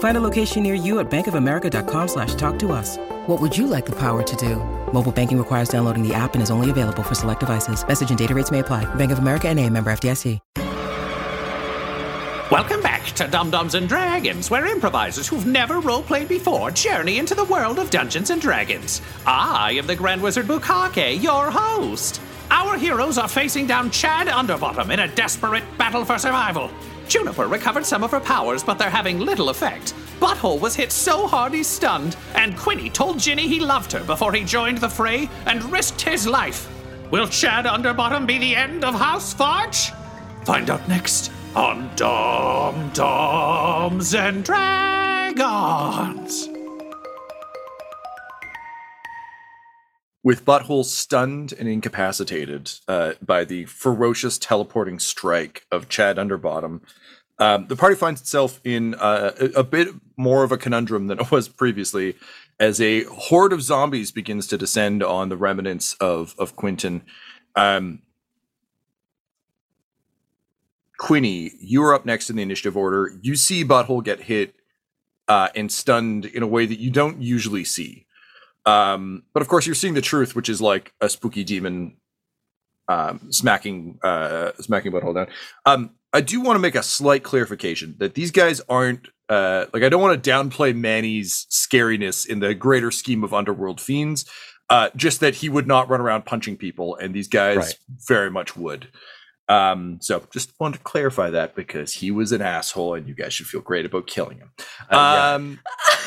Find a location near you at bankofamerica.com slash talk to us. What would you like the power to do? Mobile banking requires downloading the app and is only available for select devices. Message and data rates may apply. Bank of America and a member FDIC. Welcome back to Dumb Dumbs and Dragons, where improvisers who've never roleplayed before journey into the world of Dungeons and Dragons. I am the Grand Wizard Bukake, your host. Our heroes are facing down Chad Underbottom in a desperate battle for survival. Juniper recovered some of her powers, but they're having little effect. Butthole was hit so hard he's stunned, and Quinny told Ginny he loved her before he joined the fray and risked his life. Will Chad Underbottom be the end of House Fartch? Find out next on Dumb Dumbs and Dragons. With Butthole stunned and incapacitated uh, by the ferocious teleporting strike of Chad Underbottom, um, the party finds itself in uh, a, bit more of a conundrum than it was previously, as a horde of zombies begins to descend on the remnants of of Quinton. Um, Quinny, you are up next in the initiative order. You see Butthole get hit uh, and stunned in a way that you don't usually see. Um, but of course, you're seeing the truth, which is like a spooky demon um, smacking uh, smacking Butthole down. Um, I do want to make a slight clarification that these guys aren't uh, like I don't want to downplay Manny's scariness in the greater scheme of underworld fiends. Uh, just that he would not run around punching people, and these guys Right. very much would. Um, so just wanted to clarify that because he was an asshole, and you guys should feel great about killing him. Uh, yeah. Um,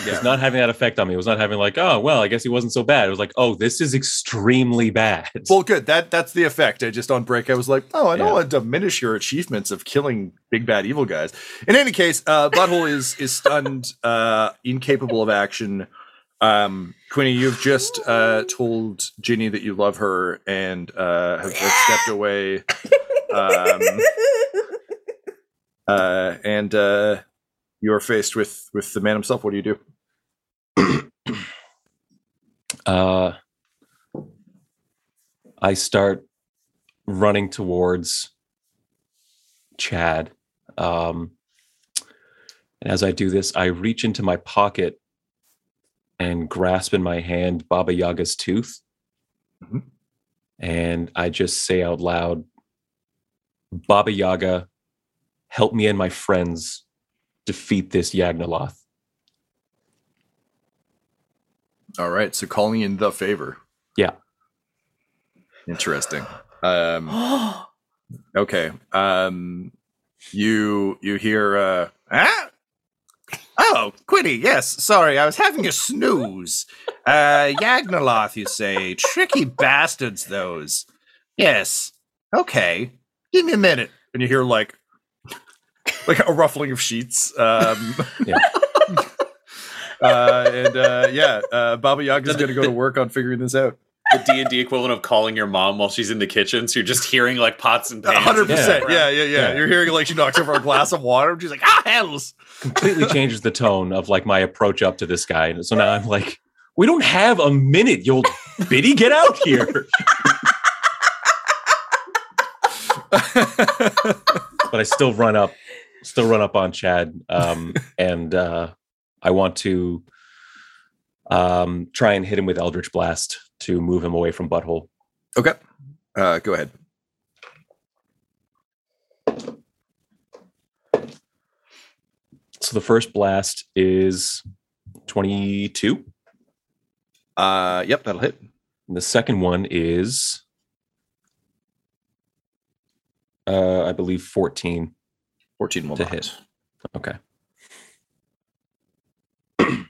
It was not having that effect on me. It was not having like, oh well, I guess he wasn't so bad. It was like, oh, this is extremely bad. Well, good. That that's the effect. I just on break, I was like, oh, I don't Yeah. want to diminish your achievements of killing big bad evil guys. In any case, uh, Butthole is is stunned, uh, incapable of action. Um, Quinny, you've just uh, told Ginny that you love her and uh, have, have stepped away. Um, uh, and uh, you're faced with with the man himself. What do you do? uh, I start running towards Chad. Um, and as I do this, I reach into my pocket and grasp in my hand Baba Yaga's tooth. Mhm. And I just say out loud, Baba Yaga, help me and my friends defeat this Yagnoloth. All right, so calling in the favor. Yeah. Interesting. Um, okay. Um, you you hear? Uh, ah? Oh, Quiddy. Yes. Sorry, I was having a snooze. Uh, Yagnoloth, you say? Tricky bastards, those. Yes. Okay. Give me a minute. And you hear like like a ruffling of sheets. Um, Yeah. uh, and uh, yeah, uh, Baba Yaga's going to go to work on figuring this out. the D and D equivalent of calling your mom while she's in the kitchen. So you're just hearing like pots and pans. hundred percent. Yeah. Yeah, yeah, yeah, Yeah. You're hearing like she knocks over a glass of water. And she's like, "Ah, hells!" completely changes the tone of like my approach up to this guy. And so now I'm like, we don't have a minute, you old biddy, get out here. but I still run up, still run up on Chad. Um, and uh, I want to um, try and hit him with Eldritch Blast to move him away from Butthole. Okay, uh, go ahead. So the first blast is 22. Uh, yep, that'll hit. And the second one is Uh, I believe 14. 14 will To not. hit. Okay.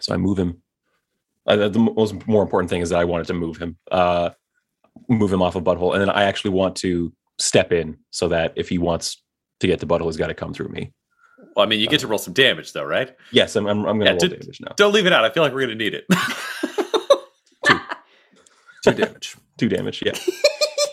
so I move him. Uh, the most more important thing is that I wanted to move him, uh, move him off of butthole, and then I actually want to step in so that if he wants to get to butthole, he's got to come through me. Well, I mean, you get to roll some damage though, right? Yes, I'm. I'm, I'm going to Yeah, roll did- damage now. Don't leave it out. I feel like we're gonna need it. Two Two damage. Two damage. Yeah,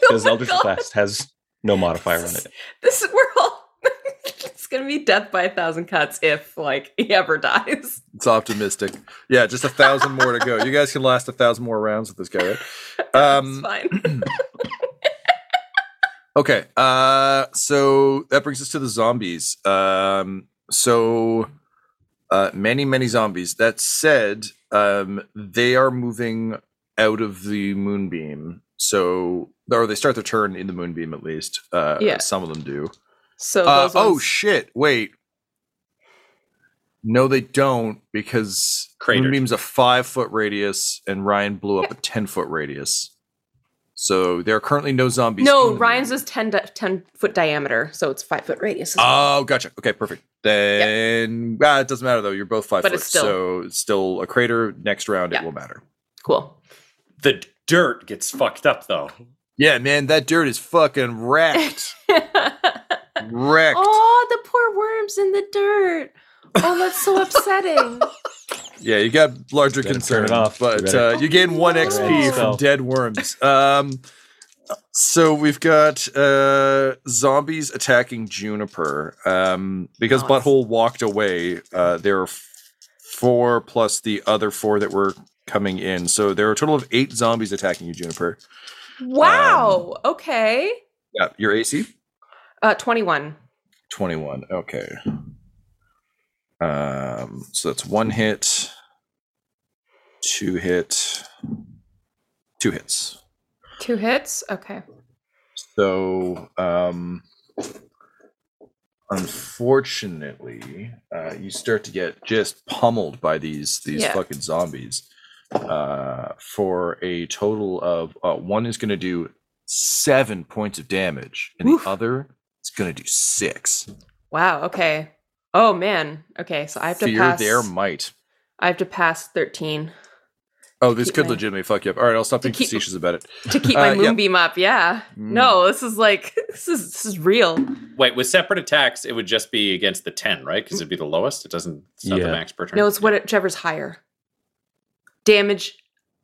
because my Eldritch God. Blast has no modifier on it. This is we're all. it's gonna be death by a thousand cuts if like he ever dies. It's optimistic. Yeah, just a thousand more to go. You guys can last a thousand more rounds with this guy, right? Um, it's fine. Okay. Uh so that brings us to the zombies. Um so uh many many zombies. That said, um they are moving out of the moonbeam. So or they start their turn in the moonbeam at least. Uh Yeah. some of them do. So Uh, those oh shit. Wait. No, they don't because Cratered. moonbeam's a five foot radius and Ryan blew up a ten foot radius. So there are currently no zombies. no, Ryan's moonbeam. is 10, di- 10 foot diameter, so it's five foot radius. as well. Oh, gotcha. Okay, perfect. Then ah, it doesn't matter though. You're both five But foot, it's still- so it's still a crater. Next round, Yeah. it will matter. cool. the dirt gets fucked up though. Yeah, man, that dirt is fucking wrecked. wrecked. oh, the poor worms in the dirt. Oh, that's so upsetting. Yeah, you got larger Better turn concerns, it off. You but better- uh, you gain one No. XP from dead worms. Um, so we've got uh, zombies attacking Juniper. Um, because Nice. Butthole walked away, uh, there are four plus the other four that were coming in. So there are a total of eight zombies attacking you, Juniper. wow. okay. Yeah, your AC Uh, 21. twenty-one. Okay. Um, so that's one hit, two hit, two hits. Two hits? Okay. So, um, unfortunately, uh, you start to get just pummeled by these these Yeah. fucking zombies. Uh, for a total of uh, one is going to do seven points of damage, and Oof. the other is going to do six. Wow. Okay. Oh man. Okay. So I have to Fear pass. their might. I have to pass thirteen. Oh, this could my- legitimately fuck you up. All right, I'll stop being keep- facetious about it. to keep my Uh, yeah. moonbeam up. Yeah. Mm. No, this is like this is this is real. Wait, with separate attacks, it would just be against the ten, right? Because it'd be the lowest. It doesn't. It's not the max per turn. No, it's whichever's higher. Damage.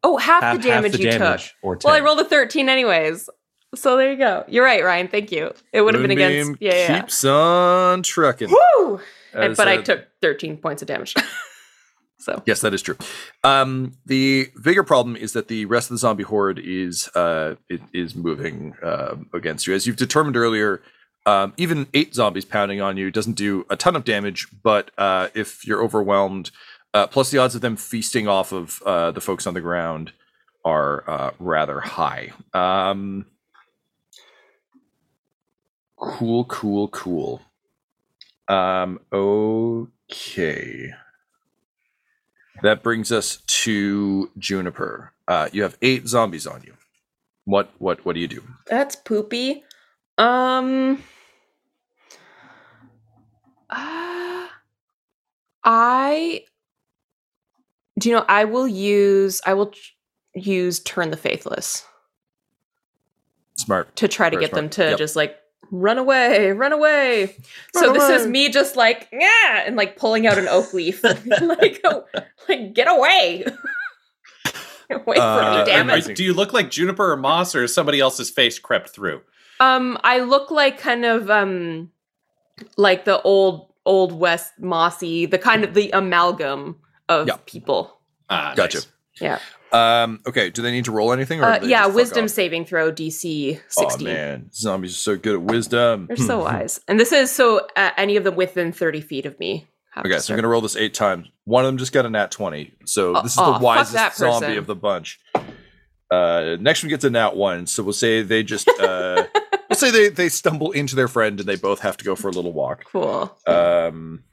Oh, half, Half, the damage half the you damage, took. or 10. Well, I rolled a thirteen anyways. So there you go. You're right, Ryan. Thank you. It would have been against. Moonbeam Yeah, yeah. Keeps on trucking. Woo! And- As, but I took 13 points of damage. so Yes, that is true. Um, the bigger problem is that the rest of the zombie horde is uh, it is moving uh, against you. As you've determined earlier, um, even eight zombies pounding on you doesn't do a ton of damage. But uh, if you're overwhelmed, uh, plus the odds of them feasting off of uh, the folks on the ground are uh, rather high. Um, cool, cool, cool. Um, okay. That brings us to Juniper. Uh, you have eight zombies on you. What what what do you do? that's poopy. Um. Uh, I. Do you know? I will use. I will ch- use turn the faithless Smart. to try to Very get them to Yep. just like run away, run away. so Run this is me just like yeah, and like pulling out an oak leaf, like oh, like get away, away Uh, from me, Are- damn are- it. do you look like Juniper or Moss, or is somebody else's face crept through? Um, I look like kind of um, like the old old west mossy, the kind of the amalgam of Yeah. people. Ah, Gotcha. nice. Yeah, Um, okay, do they need to roll anything? Or uh, yeah. Wisdom saving throw DC Oh sixteen. man, zombies are so good at wisdom. They're so wise, and this is so uh, any of them within thirty feet of me. have to Okay, so I'm gonna roll this eight times. One of them just got a nat twenty, so Oh, this is oh, the wisest zombie person. of the bunch. Uh, next one gets a nat one, so we'll say they just uh, we'll say they they stumble into their friend and they both have to go for a little walk. cool. Um,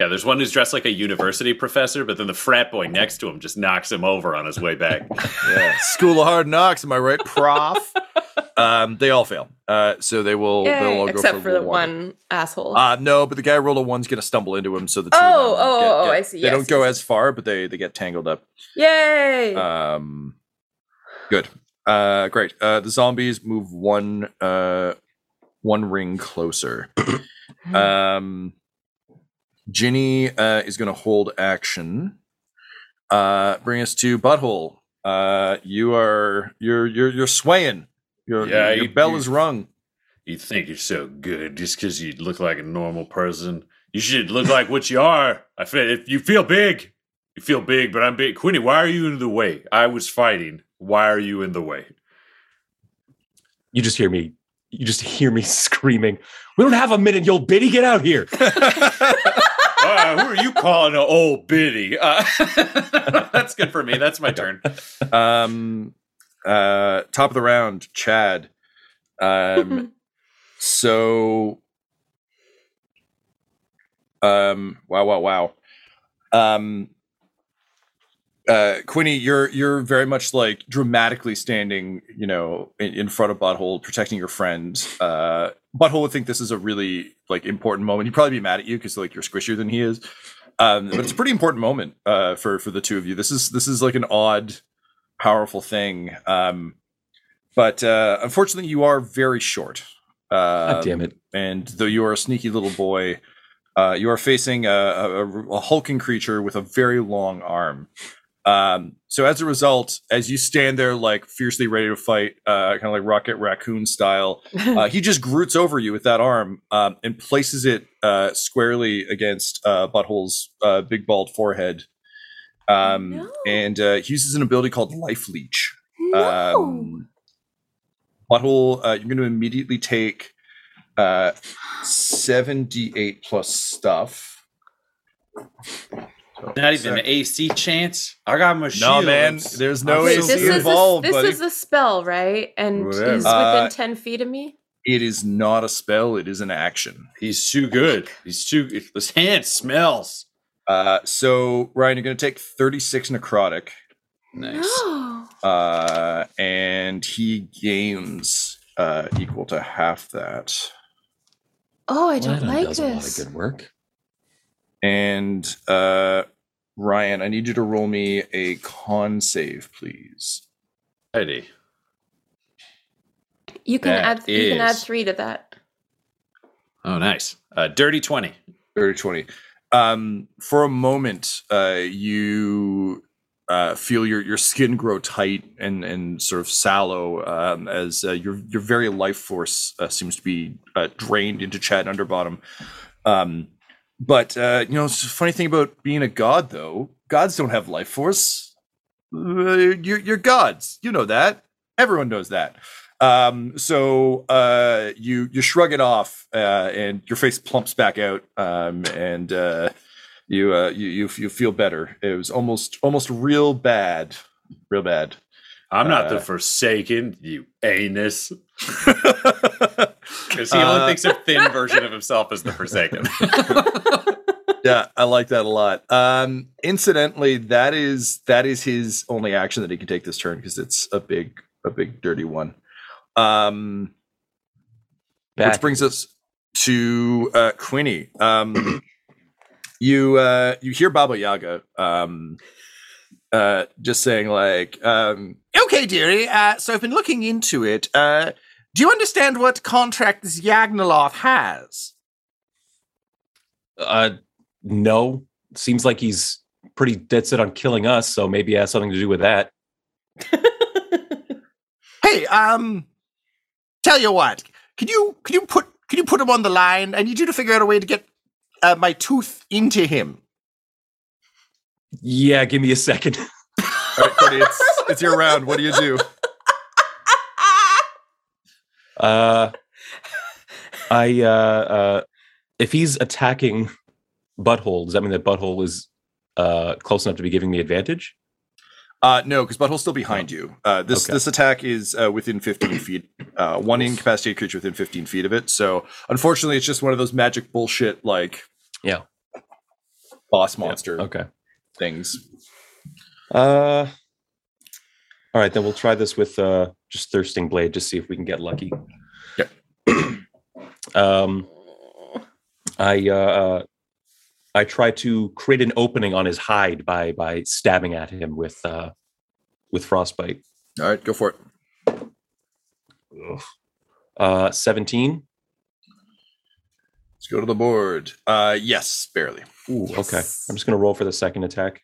Yeah, there's one who's dressed like a university professor, but then the frat boy next to him just knocks him over on his way back. yeah, School of Hard Knocks, am I right, Prof? Um, they all fail. Uh, so they will. they'll Yay, all go except for, for the one. one asshole. Uh, no, but the guy who rolled a one's gonna stumble into him, so the two of Oh, them oh, get- oh, get- I see. They Yes, don't go as far, but they they get tangled up. Yay! Um, good. Uh, great. Uh, the zombies move one uh one ring closer. um, Ginny uh is gonna hold action. Uh, bring us to butthole. Uh, you are you're you're you're swaying. Your Yeah, your you- bell you- is rung. You think you're so good just because you look like a normal person. You should look like what you are. I feel if you feel big, you feel big, but I'm big. Quinny, why are you in the way? I was fighting. Why are you in the way? You just hear me. You just hear me screaming. We don't have a minute, you old biddy. Get out here. Uh, who are you calling an old biddy? Uh, that's good for me. That's my turn. Um, uh, top of the round, Chad. Um, so, um, wow, wow, wow. Um, uh, Quinny, you're you're very much like dramatically standing, you know, in, in front of Butthole, protecting your friend. Uh, Butthole would think this is a really like important moment. He'd probably be mad at you because like you're squishier than he is. Um, but it's a pretty important moment uh, for for the two of you. This is this is like an odd, powerful thing. Um, but uh, unfortunately, you are very short. Uh, God damn it. and though you are a sneaky little boy, uh, you are facing a, a, a hulking creature with a very long arm. Um, so as a result, as you stand there like fiercely ready to fight, uh, kind of like Rocket Raccoon style, uh, he just groots over you with that arm um, and places it uh, squarely against uh, Butthole's uh, big bald forehead. Um, No. And uh, he uses an ability called Life Leech. no. Um, Butthole, uh, you're going to immediately take uh, 7d8 plus stuff. So, Not even sec- an AC chance. I got my No, man, there's no Wait, AC this good. is involved, a, this buddy. is a spell, right? And Whatever. he's within Uh, ten feet of me. It is not a spell, it is an action. He's too good. He's too. His hand smells. Uh, so, Ryan, you're going to take 36 necrotic, Nice. No. uh, and he gains uh, equal to half that. Oh, I don't that like does a lot of this. good work. And uh, Ryan, I need you to roll me a con save, please. Eddie. You can That add. You can add three to that. Oh, nice. Uh, dirty twenty. 30 20. Um, for a moment, uh, you uh, feel your, your skin grow tight and, and sort of sallow um, as uh, your your very life force uh, seems to be uh, drained into Chad Underbottom. Um, but uh, you know, it's a funny thing about being a god, though. Gods don't have life force. Uh, you're, you're gods. You know that. Everyone knows that. Um, so uh, you you shrug it off, uh, and your face plumps back out, um, and uh, you, uh, you you you feel better. It was almost almost real bad, real bad. I'm not the Forsaken, you anus. Because he only Uh, thinks a thin version of himself as the Forsaken. yeah, I like that a lot. Um, incidentally, that is that is his only action that he can take this turn because it's a big a big dirty one. Um, which brings us to uh, Quinny. Um, you uh, you hear Baba Yaga um, uh, just saying like, um, "Okay, dearie. Uh, so I've been looking into it. Uh, do you understand what contract this Yagnoloth has?" Uh, no. Seems like he's pretty dead set on killing us, so maybe it has something to do with that. Hey, um, tell you what, can you can you put can you put him on the line? I need you to figure out a way to get uh, my tooth into him. Yeah, give me a second. All right, Courtney, it's it's your round. What do you do? Uh, I uh, uh, if he's attacking butthole, does that mean that butthole is uh close enough to be giving me advantage? Uh, no, because Butthole's still behind you. Uh, this Okay. this attack is uh, within 15 feet. Uh, one incapacitated creature within 15 feet of it. So unfortunately, it's just one of those magic bullshit like Yeah. boss Yeah, monster Okay. things. Uh, All right, then we'll try this with uh, just thirsting blade, just see if we can get lucky. Yep. um, I uh, uh, I try to create an opening on his hide by by stabbing at him with uh, with frostbite. All right, go for it. Uh, Seventeen. Let's go to the board. Uh, yes, barely. Ooh, okay. I'm just gonna roll for the second attack.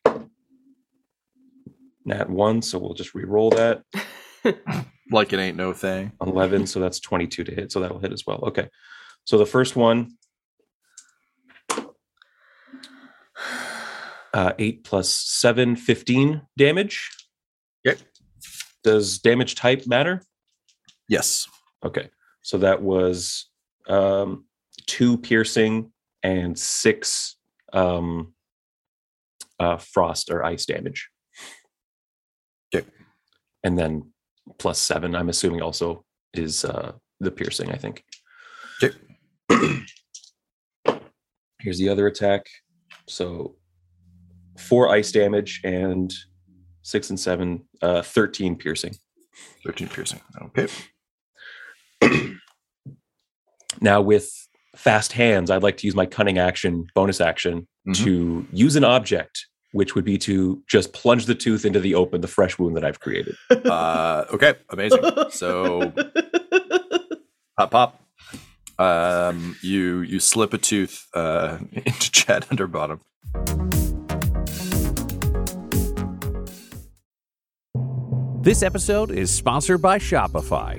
Nat one, so we'll just re-roll that. Like it ain't no thing. 11 so that's 22 to hit so that'll hit as well okay so the first one uh 8 plus 7 15 damage Yep. does damage type matter Yes. okay so that was um 2 piercing and 6 um uh frost or ice damage. And then plus 7 i'm assuming also is uh the piercing i think Okay. Here's the other attack. So four ice damage and six and seven, uh, 13 piercing. 13 piercing. Okay. Now with fast hands, I'd like to use my cunning action, bonus action, Mhm. to use an object, which would be to just plunge the tooth into the open, the fresh wound that I've created. Uh, okay. Amazing. So pop pop. Um, you you slip a tooth uh, into Chad Underbottom. This episode is sponsored by Shopify.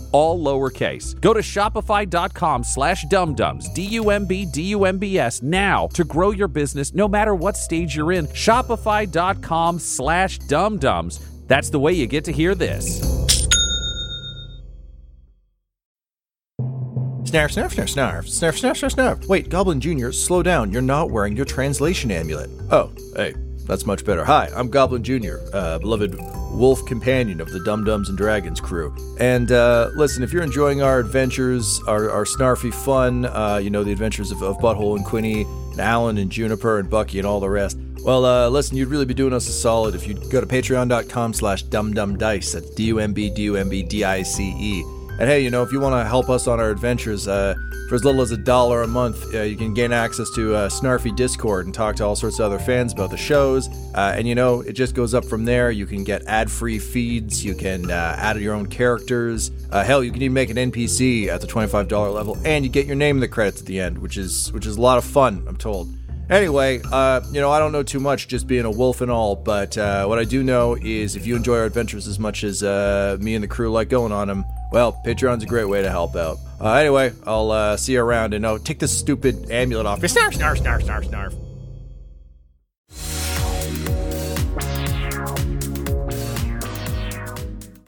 all lowercase. Go to shopify.com slash dumbdumbs, D-U-M-B, D-U-M-B-S, now to grow your business no matter what stage you're in. Shopify.com slash dumbdumbs. That's the way you get to hear this. Snarf, snarf, snarf, snarf, snarf, snarf, snarf, snarf. Wait, Goblin Jr., slow down. You're not wearing your translation amulet. Oh, hey, that's much better. Hi, I'm Goblin Jr., uh, beloved wolf companion of the Dumb Dumbs and Dragons crew. And uh, listen, if you're enjoying our adventures, our, our snarfy fun, uh, you know, the adventures of, of Butthole and Quinny, and Alan and Juniper and Bucky and all the rest, well, uh, listen, you'd really be doing us a solid if you'd go to patreon.com slash dumbdumbdice. That's D-U-M-B, D-U-M-B, D-I-C-E. And hey, you know, if you want to help us on our adventures, uh, for as little as a dollar a month, uh, you can gain access to uh, Snarfy Discord and talk to all sorts of other fans about the shows. Uh, and you know, it just goes up from there. You can get ad-free feeds. You can uh, add your own characters. Uh, hell, you can even make an NPC at the twenty-five dollar level, and you get your name in the credits at the end, which is which is a lot of fun. I'm told. Anyway, uh, you know, I don't know too much, just being a wolf and all, but uh, what I do know is if you enjoy our adventures as much as uh, me and the crew like going on them, well, Patreon's a great way to help out. Uh, anyway, I'll uh, see you around and oh, take this stupid amulet off. Snarf, snarf, snarf, snarf, snarf.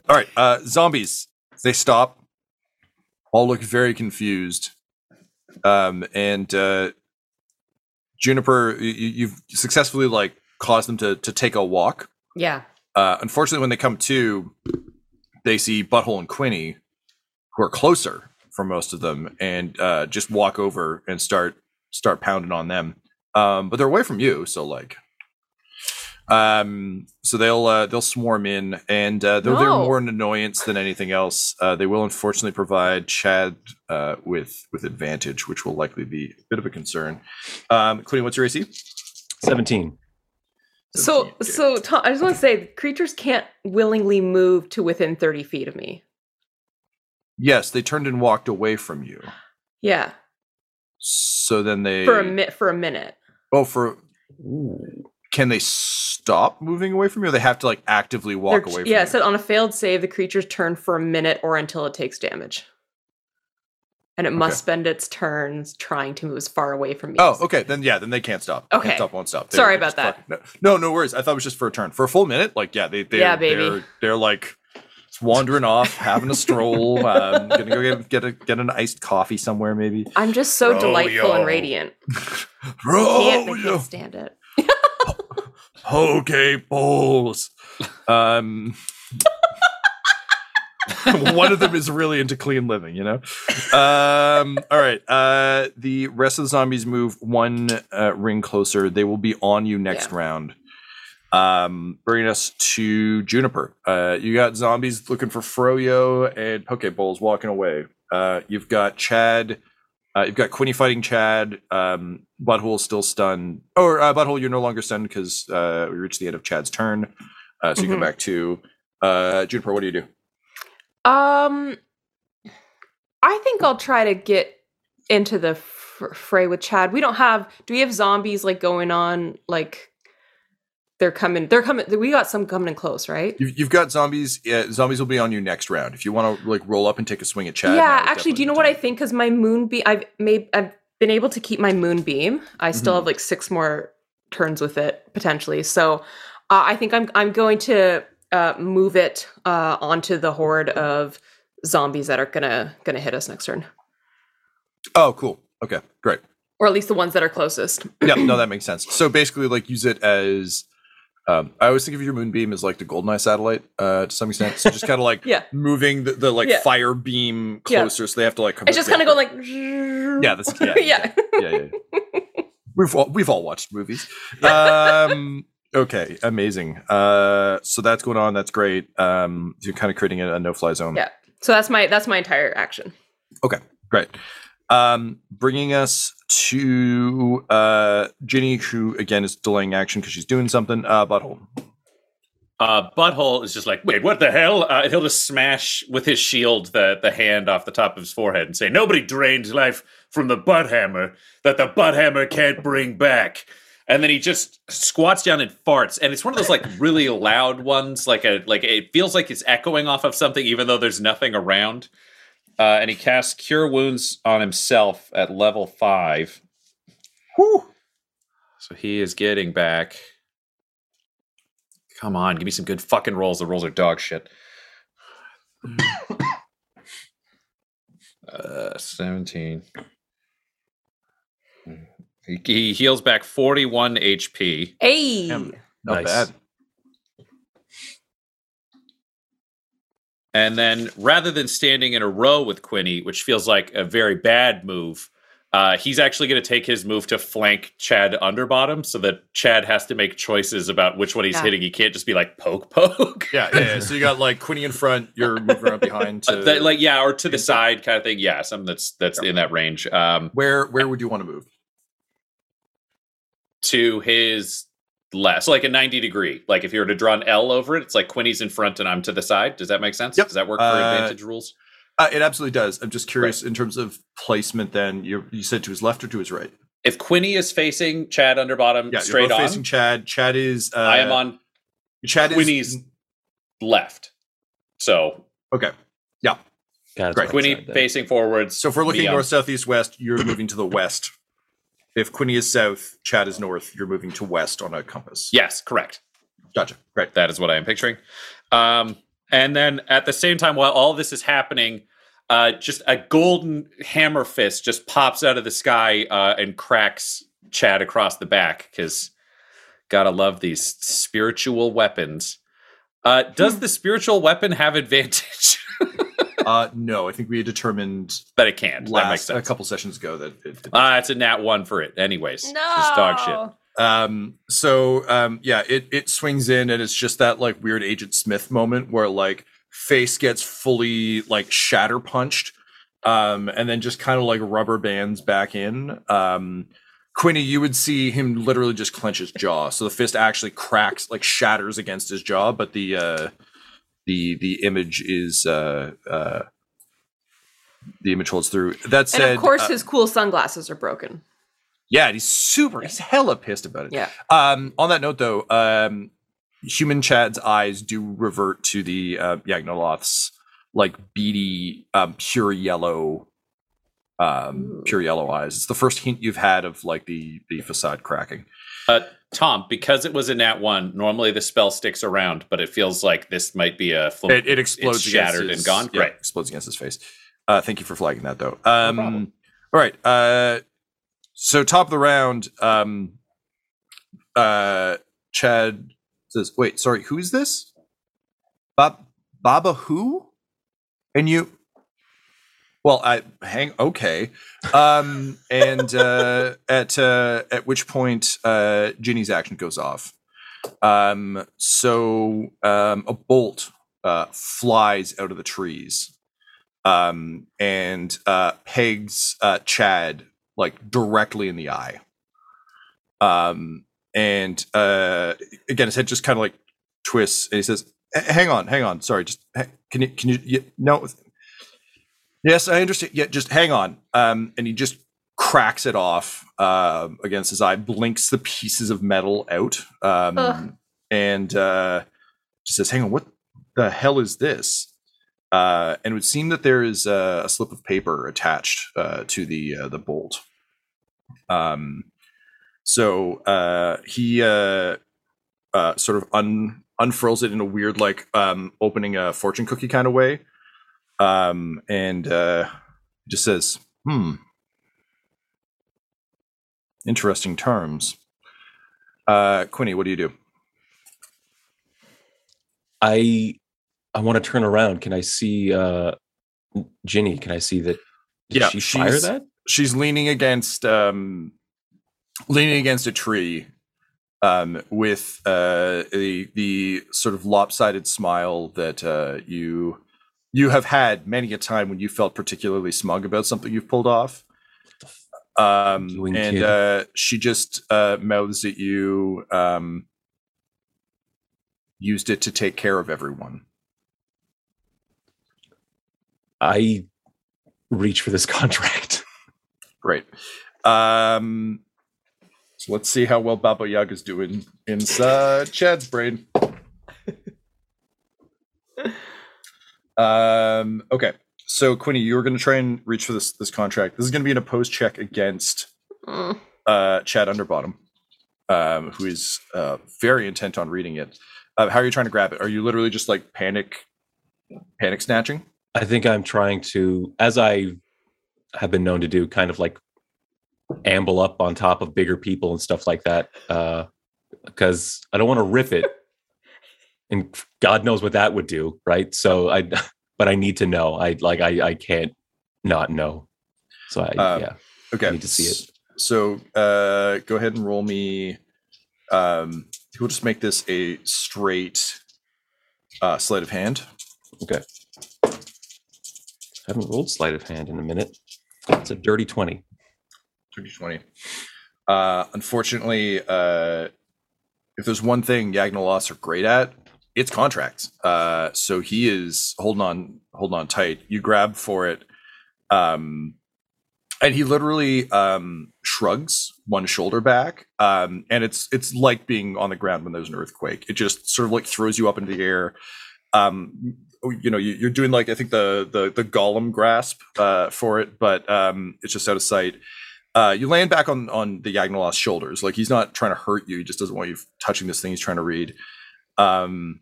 All right, uh, zombies. They stop. All look very confused. Um, and uh, Juniper, you, have successfully like caused them to to take a walk. Yeah. Uh, unfortunately, when they come to, they see Butthole and Quinny, who are closer for most of them, and uh, just walk over and start start pounding on them. Um, but they're away from you, so like, um, so they'll uh, they'll swarm in, and uh, they're No. more an annoyance than anything else, uh, they will unfortunately provide Chad uh, with with advantage, which will likely be a bit of a concern. Um, Quinny, what's your AC? 17. So, so Tom, I just want to say, creatures can't willingly move to within thirty feet of me. Yes, they turned and walked away from you. Yeah, So then they for a mi- for a minute. Oh, for can they stop moving away from you? Or they have to like actively walk They're- away from yeah, you. it said on a failed save, the creature's turn for a minute or until it takes damage, and it must Okay. spend its turns trying to move as far away from me. Oh, okay. Then yeah, then they can't stop. Okay. Can't stop, won't stop. They- Sorry about that. fuck- No, no, worries. I thought it was just for a turn. For a full minute, like yeah, they they Yeah, baby. They're, they're like wandering off, having a stroll. Um, gonna go get get a get an iced coffee somewhere, maybe. I'm just so Oh, delightful yo. and radiant. Bro, Can't, they can't stand it. okay, balls. Um, one of them is really into clean living, you know. Um, all right. Uh, the rest of the zombies move one uh, ring closer. They will be on you next Yeah. round. Um, bringing us to Juniper. Uh, you got zombies looking for Froyo and Pokeballs walking away. Uh, you've got Chad. Uh, you've got Quinny fighting Chad. Um, Butthole still stunned. Or uh, Butthole, you're no longer stunned because uh, we reached the end of Chad's turn. Uh, so you come Mhm. back to uh, Juniper. What do you do? Um, I think I'll try to get into the fr- fray with Chad. We don't have. Do we have zombies like going on? Like they're coming. They're coming. We got some coming in close, right? You've, you've got zombies. Yeah, zombies will be on you next round. If you want to like roll up and take a swing at Chad. yeah. Actually, do you know what I think? Because my moonbeam, I've made. I've been able to keep my moonbeam. I still Mhm. have like six more turns with it potentially. So uh, I think I'm. I'm going to uh, move it uh, onto the horde of zombies that are gonna gonna hit us next turn, Oh, cool. Okay, great. or at least the ones that are closest. Yeah, no, that makes sense. So basically, like use it as. Um, I always think of your moonbeam as like the Goldeneye satellite uh, to some extent. So just kind of like Yeah. moving the, the like Yeah. fire beam Yeah. closer, so they have to like come. It's just kind of going like. Yeah, that's- yeah, yeah. yeah, yeah. yeah. We've all, we've all watched movies. Um, okay, amazing. Uh, so that's going on. That's great. Um, you're kind of creating a, a no-fly zone. Yeah. So that's my that's my entire action. Okay, great. Um, bringing us to uh, Ginny, who again is delaying action because she's doing something. Uh, butthole. Uh, Butthole is just like, wait, what the hell? Uh, he'll just smash with his shield the, the hand off the top of his forehead and say, nobody drains life from the butt hammer that the butt hammer can't bring back. And then he just squats down and farts, and it's one of those like really loud ones, like a like it feels like it's echoing off of something, even though there's nothing around. Uh, and he casts Cure Wounds on himself at level five. So he is getting back. Come on, give me some good fucking rolls. The rolls are dog shit. uh, 17. He, he heals back 41 HP. Hey. Not Nice. bad. And then rather than standing in a row with Quinny, which feels like a very bad move, uh, he's actually going to take his move to flank Chad Underbottom so that Chad has to make choices about which one he's Yeah. hitting. He can't just be like poke poke. Yeah, yeah, yeah. So you got like Quinny in front. You're moving around behind. To, Uh, that- like yeah, or to the side kind of thing. Yeah, something that's that's in that range. Um, where where would you want to move? To his left, so like a ninety degree. Like if you were to draw an L over it, it's like Quinny's in front and I'm to the side. Does that make sense? Yep. Does that work for Uh, advantage rules? Uh, it absolutely does. I'm just curious in terms of placement. Then you you said to his left or to his right? If Quinny is facing Chad Underbottom Yeah, straight you're both on, facing Chad. Chad is. Uh, I am on Chad is Quinny's left. So Okay. Yeah. God, it's Great. right Quinny facing forwards. So if we're looking north, south, east, west, you're moving to the west. If Quinny is south, Chad is north. You're moving to west on a compass. Yes, correct. Gotcha. Great. That is what I am picturing. Um, And then at the same time, while all this is happening, uh, just a golden hammer fist just pops out of the sky uh, and cracks Chad across the back because gotta love these spiritual weapons. Uh, does the spiritual weapon have advantage? Uh, no, I think we had determined that it can't. that makes last a couple sessions ago that it, it Uh, it's a nat one for it, anyways. Just dog shit. Um, so um, yeah, it it swings in and it's just that like weird Agent Smith moment where like face gets fully like shatter punched, um, and then just kind of like rubber bands back in. Um, Quinny, you would see him literally just clench his jaw, so the fist actually cracks, like shatters against his jaw, but the uh, the the image is uh, uh, the image holds through. That said, and of course, uh, his cool sunglasses are broken. yeah, and he's super. He's hella pissed about it. Yeah. Um, on that note, though, um, human Chad's eyes do revert to the uh, Yagnoloth's like beady, um, pure yellow, um, pure yellow eyes. It's the first hint you've had of like the the facade cracking. Uh, Tom, because it was a nat one, normally the spell sticks around, but it feels like this might be a flim- It, it explodes, it's shattered his- and gone. yeah, Right. explodes against his face. Uh, thank you for flagging that, though. problem. Um, all right. Uh, so top of the round, um, uh, Chad says, "Wait, sorry, who's this? Bob, Baba who? And you? Well, I hang okay. Um, and uh, at uh, at which point, uh, Ginny's action goes off. Um, so um, a bolt uh, flies out of the trees um, and uh, pegs uh, Chad like directly in the eye. Um, and uh, again, his head just kind of like twists, and he says, "Hang on, hang on. Sorry, just can you can you, you no." Yes, I understand. Yeah, just hang on. Um, and he just cracks it off um against his eye, blinks the pieces of metal out, um, and uh, just says, "Hang on, what the hell is this?" Uh, and it would seem that there is uh, a slip of paper attached uh, to the uh, the bolt. Um, so uh, he uh, uh, sort of un- unfurls it in a weird, like um, opening a fortune cookie kind of way, um, and uh, just says, "Hmm, interesting terms." Uh, Quinny, what do you do? I I want to turn around. Can I see uh Ginny? Can I see that? Yeah, she fire that? she's leaning against um leaning against a tree um with uh the the sort of lopsided smile that uh you you have had many a time when you felt particularly smug about something you've pulled off um doing, and uh she just uh mouths at you um used it to take care of everyone I reach for this contract. Great. Um, so let's see how well Baba Yaga's doing inside Chad's brain. um, okay. So Quinny, you were going to try and reach for this this contract. This is going to be an opposed check against Mm. uh, Chad Underbottom, um, who is uh, very intent on reading it. Uh, how are you trying to grab it? Are you literally just like panic, panic snatching? I think I'm trying to, as I have been known to do, kind of like amble up on top of bigger people and stuff like that, Uh because I don't want to rip it, and God knows what that would do, right? So I, but I need to know. I like I I can't not know. So I Um, yeah, Okay. I need to see it. So uh, go ahead and roll me. Um, we'll just make this a straight uh, sleight of hand. Okay. haven't rolled sleight of hand in a minute. It's a dirty twenty. 2020. Uh, unfortunately, uh, if there's one thing Yagnoloths are great at, it's contracts. Uh, so he is holding on, holding on tight. You grab for it, um, and he literally um, shrugs one shoulder back, um, and it's it's like being on the ground when there's an earthquake. It just sort of like throws you up into the air. Um, you know, you, you're doing like I think the the the golem grasp uh, for it, but um, it's just out of sight uh, you land back on on the Yagnoloth's shoulders. Like he's not trying to hurt you. He just doesn't want you touching this thing he's trying to read. Um,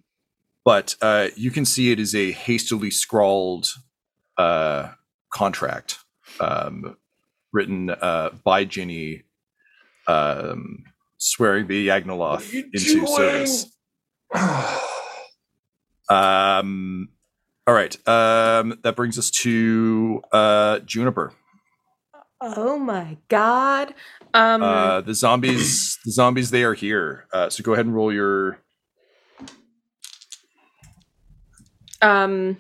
but uh, you can see it is a hastily scrawled uh, contract um, written uh, by Ginny, um, swearing the Yagnoloth into service. Um, all right. Um, that brings us to uh, Juniper. Oh my god. Um Uh, the zombies, the zombies, they are here. Uh, so go ahead and roll your. Um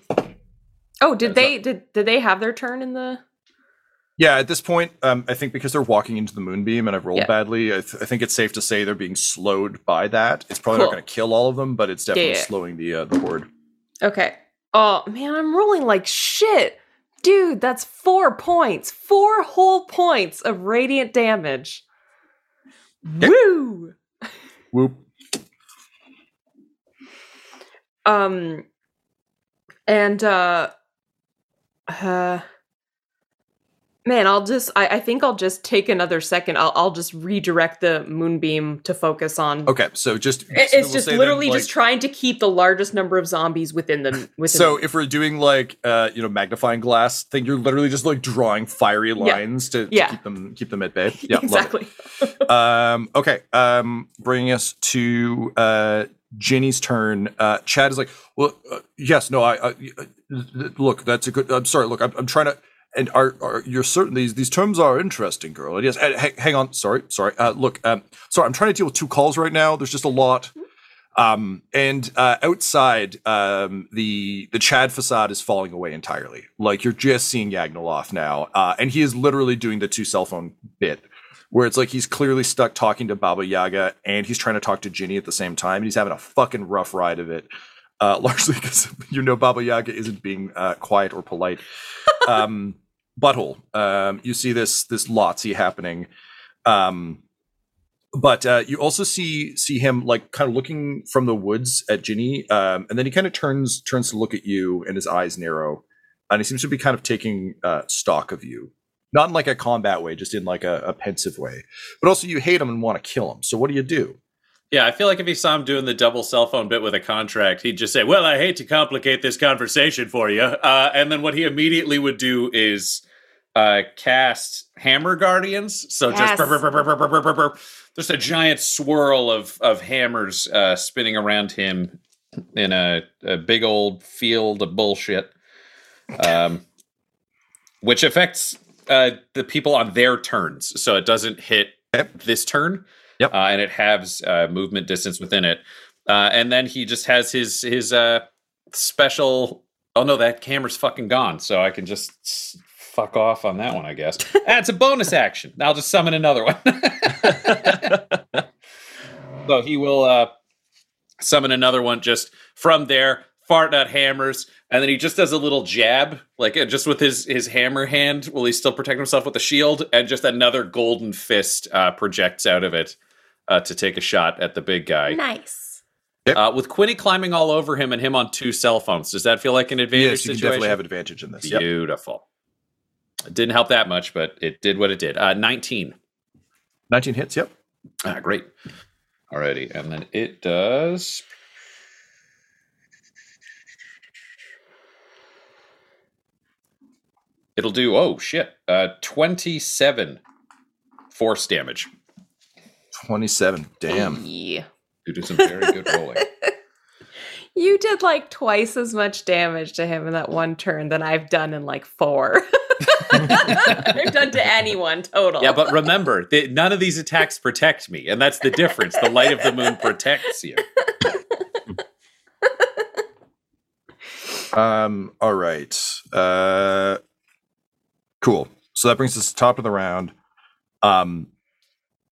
Oh, did Yeah, they did did they have their turn in the Yeah, at this point, um, I think because they're walking into the moonbeam and I've rolled Yeah. badly, I, th- I think it's safe to say they're being slowed by that. It's probably not going to kill all of them, but it's Yeah, definitely yeah. slowing the uh, the horde. Okay. Oh man, I'm rolling like shit. Dude, that's four points. Four whole points of radiant damage. Woo! Whoop. Um and uh uh man, I'll just I, I think I'll just take another second. I'll I'll just redirect the moonbeam to focus on Okay, so just so it's we'll just say then, literally like- just trying to keep the largest number of zombies within the within So the- if we're doing like uh you know magnifying glass thing, you're literally just like drawing fiery lines to, to Yeah. keep them keep them at bay. Yeah, exactly. um okay um bringing us to uh Ginny's turn. Uh, Chad is like, well, uh, yes, no, I, I, uh, look, that's a good. I'm sorry, look, I'm, I'm trying to, and are, are you're certain these these terms are interesting, girl. And yes, and, hang, hang on, sorry, sorry. Uh, look, um, sorry, I'm trying to deal with two calls right now. There's just a lot. Um, and uh, outside, um, the the Chad facade is falling away entirely. Like you're just seeing Yagnoloth now, uh, and he is literally doing the two cell phone bit where it's like he's clearly stuck talking to Baba Yaga and he's trying to talk to Ginny at the same time. And he's having a fucking rough ride of it, uh, largely because you know Baba Yaga isn't being uh, quiet or polite. Um, butthole. Um, you see this this Lotsy happening. Um, but uh, you also see see him like kind of looking from the woods at Ginny, um, and then he kind of turns turns to look at you, and his eyes narrow, and he seems to be kind of taking uh, stock of you, not in like a combat way, just in like a, a pensive way. But also, you hate him and want to kill him. So what do you do? Yeah, I feel like if he saw him doing the double cell phone bit with a contract, he'd just say, "Well, I hate to complicate this conversation for you," uh, and then what he immediately would do is uh, cast Hammer Guardians. So Yes. just brr, brr, brr. just a giant swirl of of hammers uh, spinning around him in a, a big old field of bullshit, um, which affects uh, the people on their turns. So it doesn't hit this turn. Yep. Uh, and it has uh, movement distance within it. Uh, and then he just has his his uh, special. Oh no, that camera's fucking gone. So I can just fuck off on that one, I guess. it's a bonus action. I'll just summon another one. so he will uh, summon another one just from there. Fart out hammers, and then he just does a little jab, like uh, just with his his hammer hand. Will he still protect himself with the shield? And just another golden fist uh, projects out of it uh, to take a shot at the big guy. nice. Uh, with Quinny climbing all over him and him on two cell phones, does that feel like an advantage yes, you can definitely have advantage in this. Yep. Beautiful. It didn't help that much, but it did what it did. Uh, 19. 19 hits. Yep. Ah, great. Alrighty. And then it does. It'll do, oh shit, uh, 27 force damage. 27. Damn. Yeah. You did some very good rolling. You did like twice as much damage to him in that one turn than I've done in like four. I've done to anyone total. Yeah, but remember, th- none of these attacks protect me, and that's the difference. The light of the moon protects you. Um, all right. Uh, cool. So that brings us to the top of the round. Um,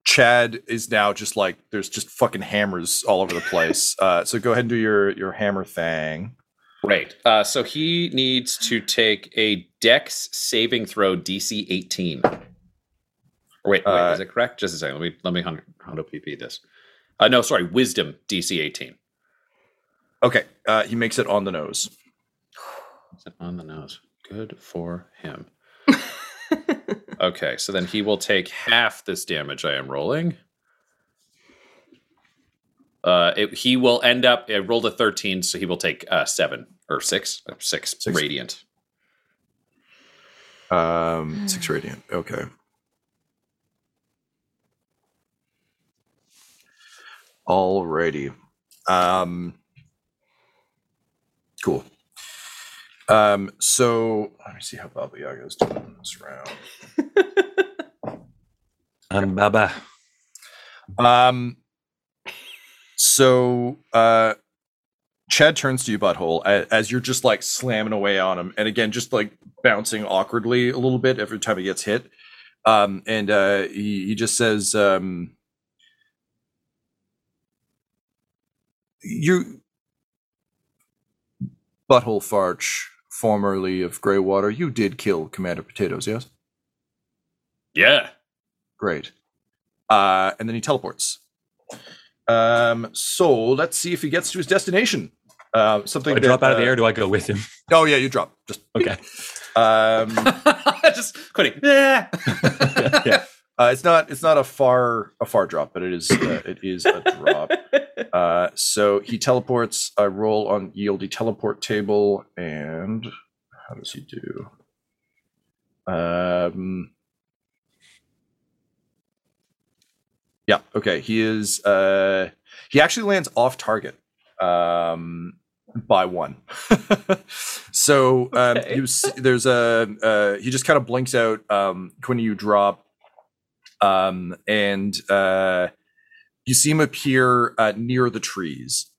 Chad is now just like there's just fucking hammers all over the place. Uh, so go ahead and do your your hammer thing. Right. Uh, so he needs to take a Dex saving throw DC 18. Wait, wait, Uh, is it correct? Just a second. Let me let me hundo PP this. Uh, no, sorry, Wisdom DC 18. Okay. Uh, he makes it on the nose. On the nose? Good for him. okay, so then he will take half this damage I am rolling. Uh, it, he will end up. It rolled a thirteen, so he will take uh, seven or six, uh, six, Six. radiant. Um, six radiant. Okay. Alrighty. Um, cool. Um, so let me see how Baba Yaga is doing this round. And Baba. Um, so uh, Chad turns to you, butthole, as you're just like slamming away on him, and again, just like bouncing awkwardly a little bit every time he gets hit. Um, and uh, he he just says, um, "You, butthole Fartch, formerly of Greywater, you did kill Commander Potatoes, yes? Yeah. Great. Uh, and then he teleports. Um, so let's see if he gets to his destination. Uh, something Do I drop that, out of the uh, air? Do I go with him? Oh yeah, you drop. Just Okay. um, Just quitting. Yeah. yeah. Uh, it's not it's not a far a far drop, but it is uh, it is a drop. Uh, so he teleports. I roll on yieldy teleport table, and how does he do? Um. Yeah. Okay. He is. Uh, he actually lands off target. Um, by one. so um, Okay. he was, there's a uh, he just kind of blinks out um, when you drop, um, and uh, you see him appear uh, near the trees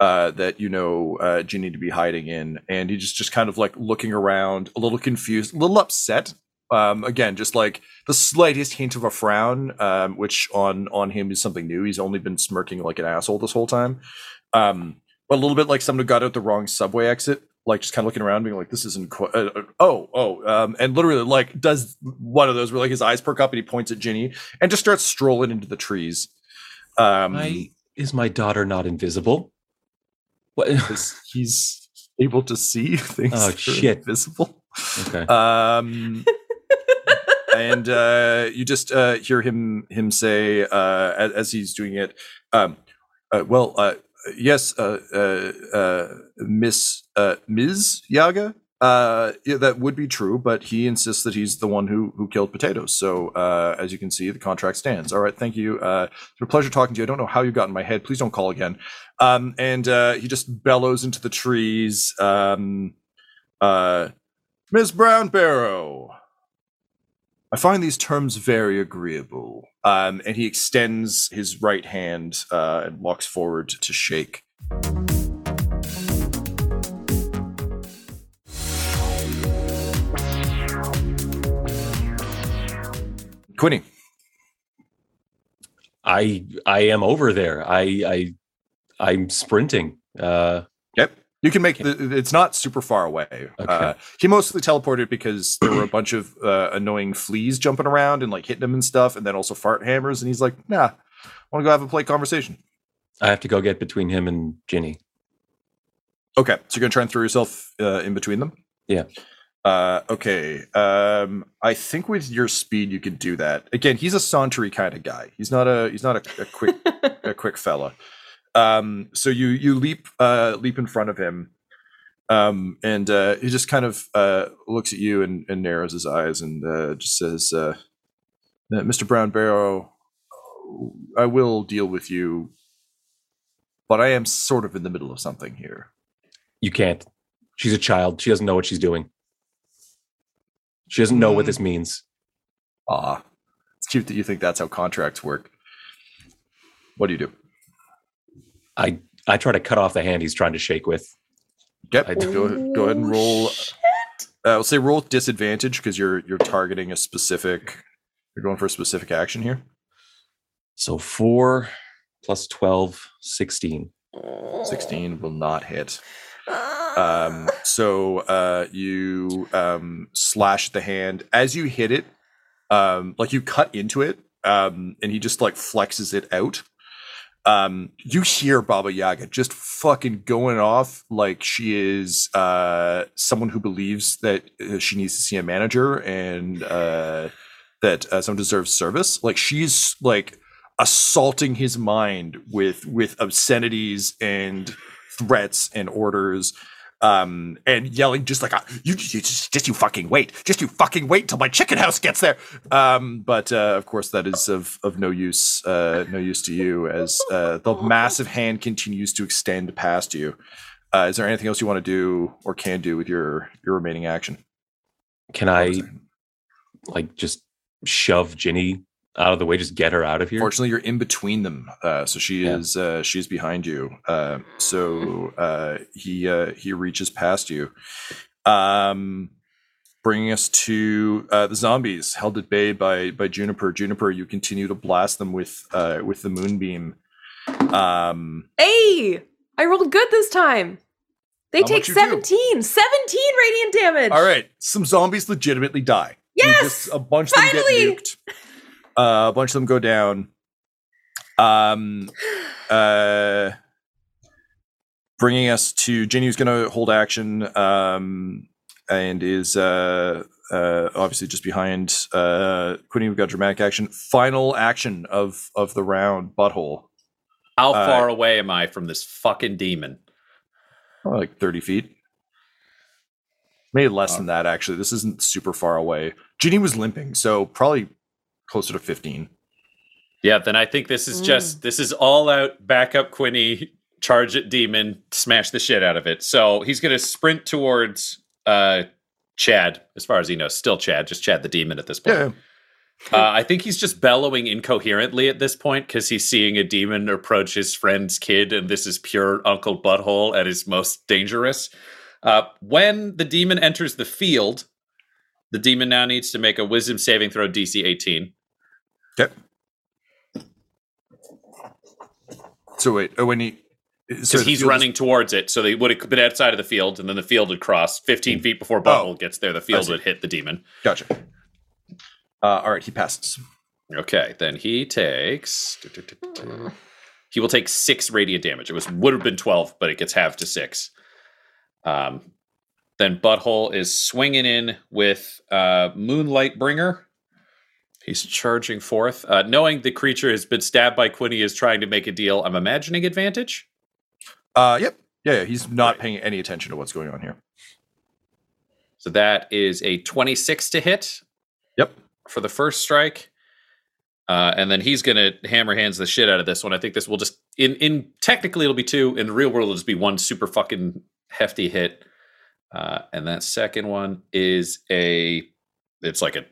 uh, that you know uh, Ginny to be hiding in, and he just just kind of like looking around, a little confused, a little upset. Um, again, just like the slightest hint of a frown, um, which on on him is something new. He's only been smirking like an asshole this whole time. Um, but a little bit like someone who got out the wrong subway exit, like just kind of looking around, being like, "This isn't quite." Uh, uh, oh, oh, um, and literally like does one of those where like his eyes perk up and he points at Ginny and just starts strolling into the trees. Um, Why is my daughter not invisible? What? he's able to see things. Oh, shit. Invisible. okay. Um, and uh, you just uh, hear him him say uh, as, as he's doing it. Um, uh, well, uh, yes, uh, uh, uh, Miss uh, Ms. Yaga. Uh, yeah, that would be true, but he insists that he's the one who who killed potatoes. So, uh, as you can see, the contract stands. All right, thank you. Uh, it's a pleasure talking to you. I don't know how you got in my head. Please don't call again. Um, and uh, he just bellows into the trees. Um, uh, Miss Brown Barrow. I find these terms very agreeable. Um, and he extends his right hand uh, and walks forward to shake. Quinny. I I am over there. I I I'm sprinting. Uh. You can make the, it's not super far away. Uh, he mostly teleported because there were a bunch of uh, annoying fleas jumping around and like hitting him and stuff, and then also fart hammers. And he's like, "Nah, I want to go have a polite conversation." I have to go get between him and Ginny. Okay, so you're gonna try and throw yourself uh, in between them. Yeah. Uh, okay. Um, I think with your speed you could do that. Again, he's a sauntery kind of guy. He's not a he's not a, a quick a quick fella. Um, so you you leap uh leap in front of him. Um, and uh, he just kind of uh, looks at you and, and narrows his eyes and uh, just says, uh, "Mr. Brown Barrow, I will deal with you, but I am sort of in the middle of something here." You can't. She's a child. She doesn't know what she's doing. She doesn't know what this means. Ah, it's cute that you think that's how contracts work. What do you do? I I try to cut off the hand he's trying to shake with. Yep. I- go, ahead- go ahead and roll. Uh, I'll say roll with disadvantage because you're you're targeting a specific. You're going for a specific action here. So 4 plus 12, 16. 16 will not hit. Um, so uh, you um, slash the hand as you hit it, um, like you cut into it, um, and he just like flexes it out. Um, you hear Baba Yaga just fucking going off like she is uh, someone who believes that uh, she needs to see a manager and uh, that uh, someone deserves service. Like she's like assaulting his mind with with obscenities and threats and orders um and yelling just like "Ah, you, you just, just you fucking wait. Just you fucking wait till my chicken house gets there. Um but uh of course that is of of no use uh no use to you as uh the massive hand continues to extend past you. Uh is there anything else you want to do or can do with your your remaining action? Can I like just shove Ginny out of the way, just get her out of here? Fortunately, you're in between them, uh, so she Yeah. is uh, she's behind you. Uh, so uh, he uh, he reaches past you, um, bringing us to uh, the zombies held at bay by by Juniper. Juniper, you continue to blast them with uh, with the moonbeam. Um, Hey, I rolled good this time. They take much you do? 17, 17 radiant damage. all right, some zombies legitimately die. Yes! just- a bunch of them Finally! get nuked. Uh, a bunch of them go down. Um, uh, bringing us to Ginny, who's going to hold action, um, and is uh, uh, obviously just behind uh, Quinny. We've got dramatic action. Final action of of the round. Butthole, How Uh, far away am I from this fucking demon? Like thirty feet. Maybe less than that. Actually, this isn't super far away. Ginny was limping, so probably closer to fifteen. Yeah, then I think this is Mm. just this is all out backup Quinny, charge at demon, smash the shit out of it. So he's gonna sprint towards uh Chad, as far as he knows, still Chad, just Chad the demon at this point. Yeah. Uh, I think he's just bellowing incoherently at this point because he's seeing a demon approach his friend's kid, and this is pure Uncle Butthole at his most dangerous. Uh, when the demon enters the field, the demon now needs to make a wisdom saving throw DC 18. Okay. So wait, oh, when he because so he's field is- running towards it. So they would have been outside of the field, and then the field would cross 15 feet before Butthole gets there. The field would hit the demon. Gotcha. Uh, all right, he passes. Okay, then he takes. He will take six radiant damage. It was would have been 12, but it gets halved to six. Um, then Butthole is swinging in with uh, Moonlight Bringer. He's charging forth. Uh, knowing the creature has been stabbed by Quinny is trying to make a deal. I'm imagining advantage. Uh, yep, yeah, yeah, he's not paying any attention to what's going on here. So that is a 26 to hit. Yep. For the first strike. Uh, and then he's going to hammer hands the shit out of this one. I think this will just, in, in technically, it'll be two. In the real world, it'll just be one super fucking hefty hit. Uh, and that second one is a, it's like a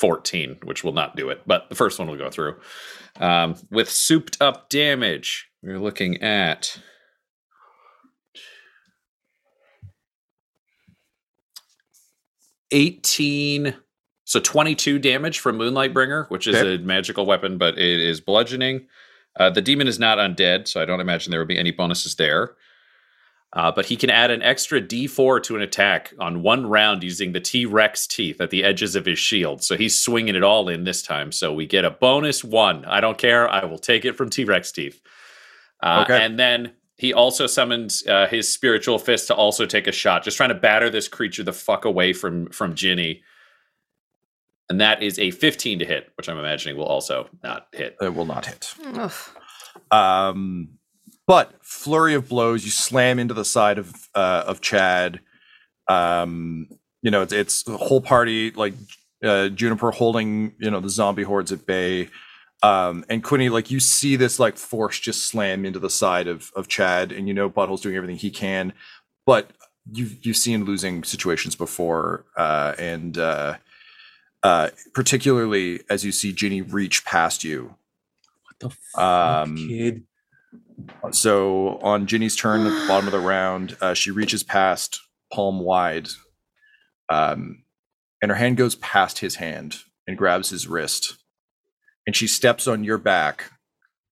14, which will not do it. But the first one will go through. Um, with souped up damage, we're looking at eighteen, so twenty-two damage from Moonlight Bringer, which is Okay. a magical weapon, but it is bludgeoning. Uh, the demon is not undead, so I don't imagine there would be any bonuses there. Uh, but he can add an extra D4 to an attack on one round using the T Rex teeth at the edges of his shield. So he's swinging it all in this time. So we get a bonus one. I don't care. I will take it from T Rex teeth. Uh, Okay. And then he also summons uh, his spiritual fist to also take a shot, just trying to batter this creature the fuck away from from Ginny. And that is a 15 to hit, which I'm imagining will also not hit. It will not hit. Ugh. Um, but flurry of blows, you slam into the side of uh, of Chad. Um, you know, it's, it's the whole party like uh, Juniper holding you know the zombie hordes at bay. Um, and Quinny, like you see this like force just slam into the side of of Chad, and you know Butthole's doing everything he can, but you've you've seen losing situations before, uh, and uh, uh, particularly as you see Ginny reach past you. What the Um, kid? So on Ginny's turn at the bottom of the round, uh, she reaches past palm wide, um, and her hand goes past his hand and grabs his wrist, and she steps on your back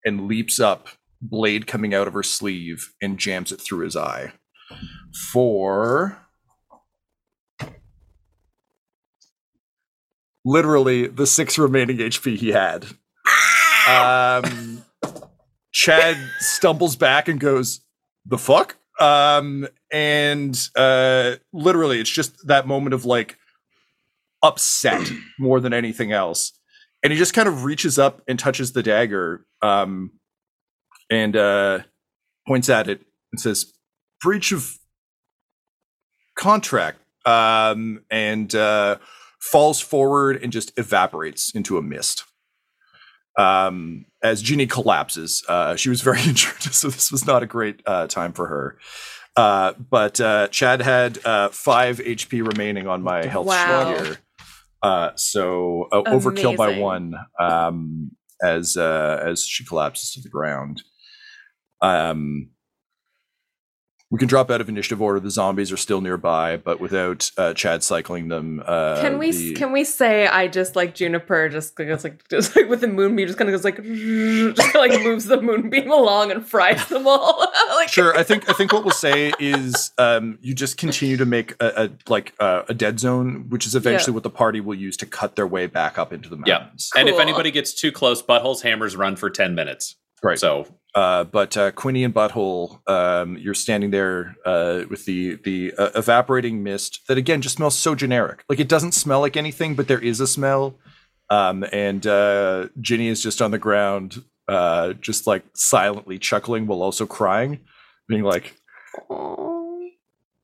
and leaps up, blade coming out of her sleeve, and jams it through his eye. For literally the six remaining HP he had. Um, Chad stumbles back and goes, "The fuck?" Um, and uh, literally, it's just that moment of like upset more than anything else. and he just kind of reaches up and touches the dagger um, and uh, points at it and says, "Breach of contract," um, and uh, falls forward and just evaporates into a mist. Um, as Ginny collapses, uh, she was very injured, so this was not a great uh, time for her. Uh, but uh, Chad had uh, five HP remaining on my health Wow. here. Uh, so uh, overkill by one um, as uh, as she collapses to the ground. Um, we can drop out of initiative order. The zombies are still nearby, but without uh, Chad cycling them. Uh, Can we the- can we say I just like Juniper just goes like just like with the moonbeam just kind of goes like just like moves the moonbeam along and fries them all like sure i think i think what we'll say is um you just continue to make a, a like uh, a dead zone which is eventually Yeah. what the party will use to cut their way back up into the Yeah. mountains And if anybody gets too close, buttholes hammers run for ten minutes. Right So uh but uh quinny and butthole um you're standing there uh with the the uh, evaporating mist that again just smells so generic like it doesn't smell like anything but there is a smell um and uh ginny is just on the ground uh just like silently chuckling while also crying being like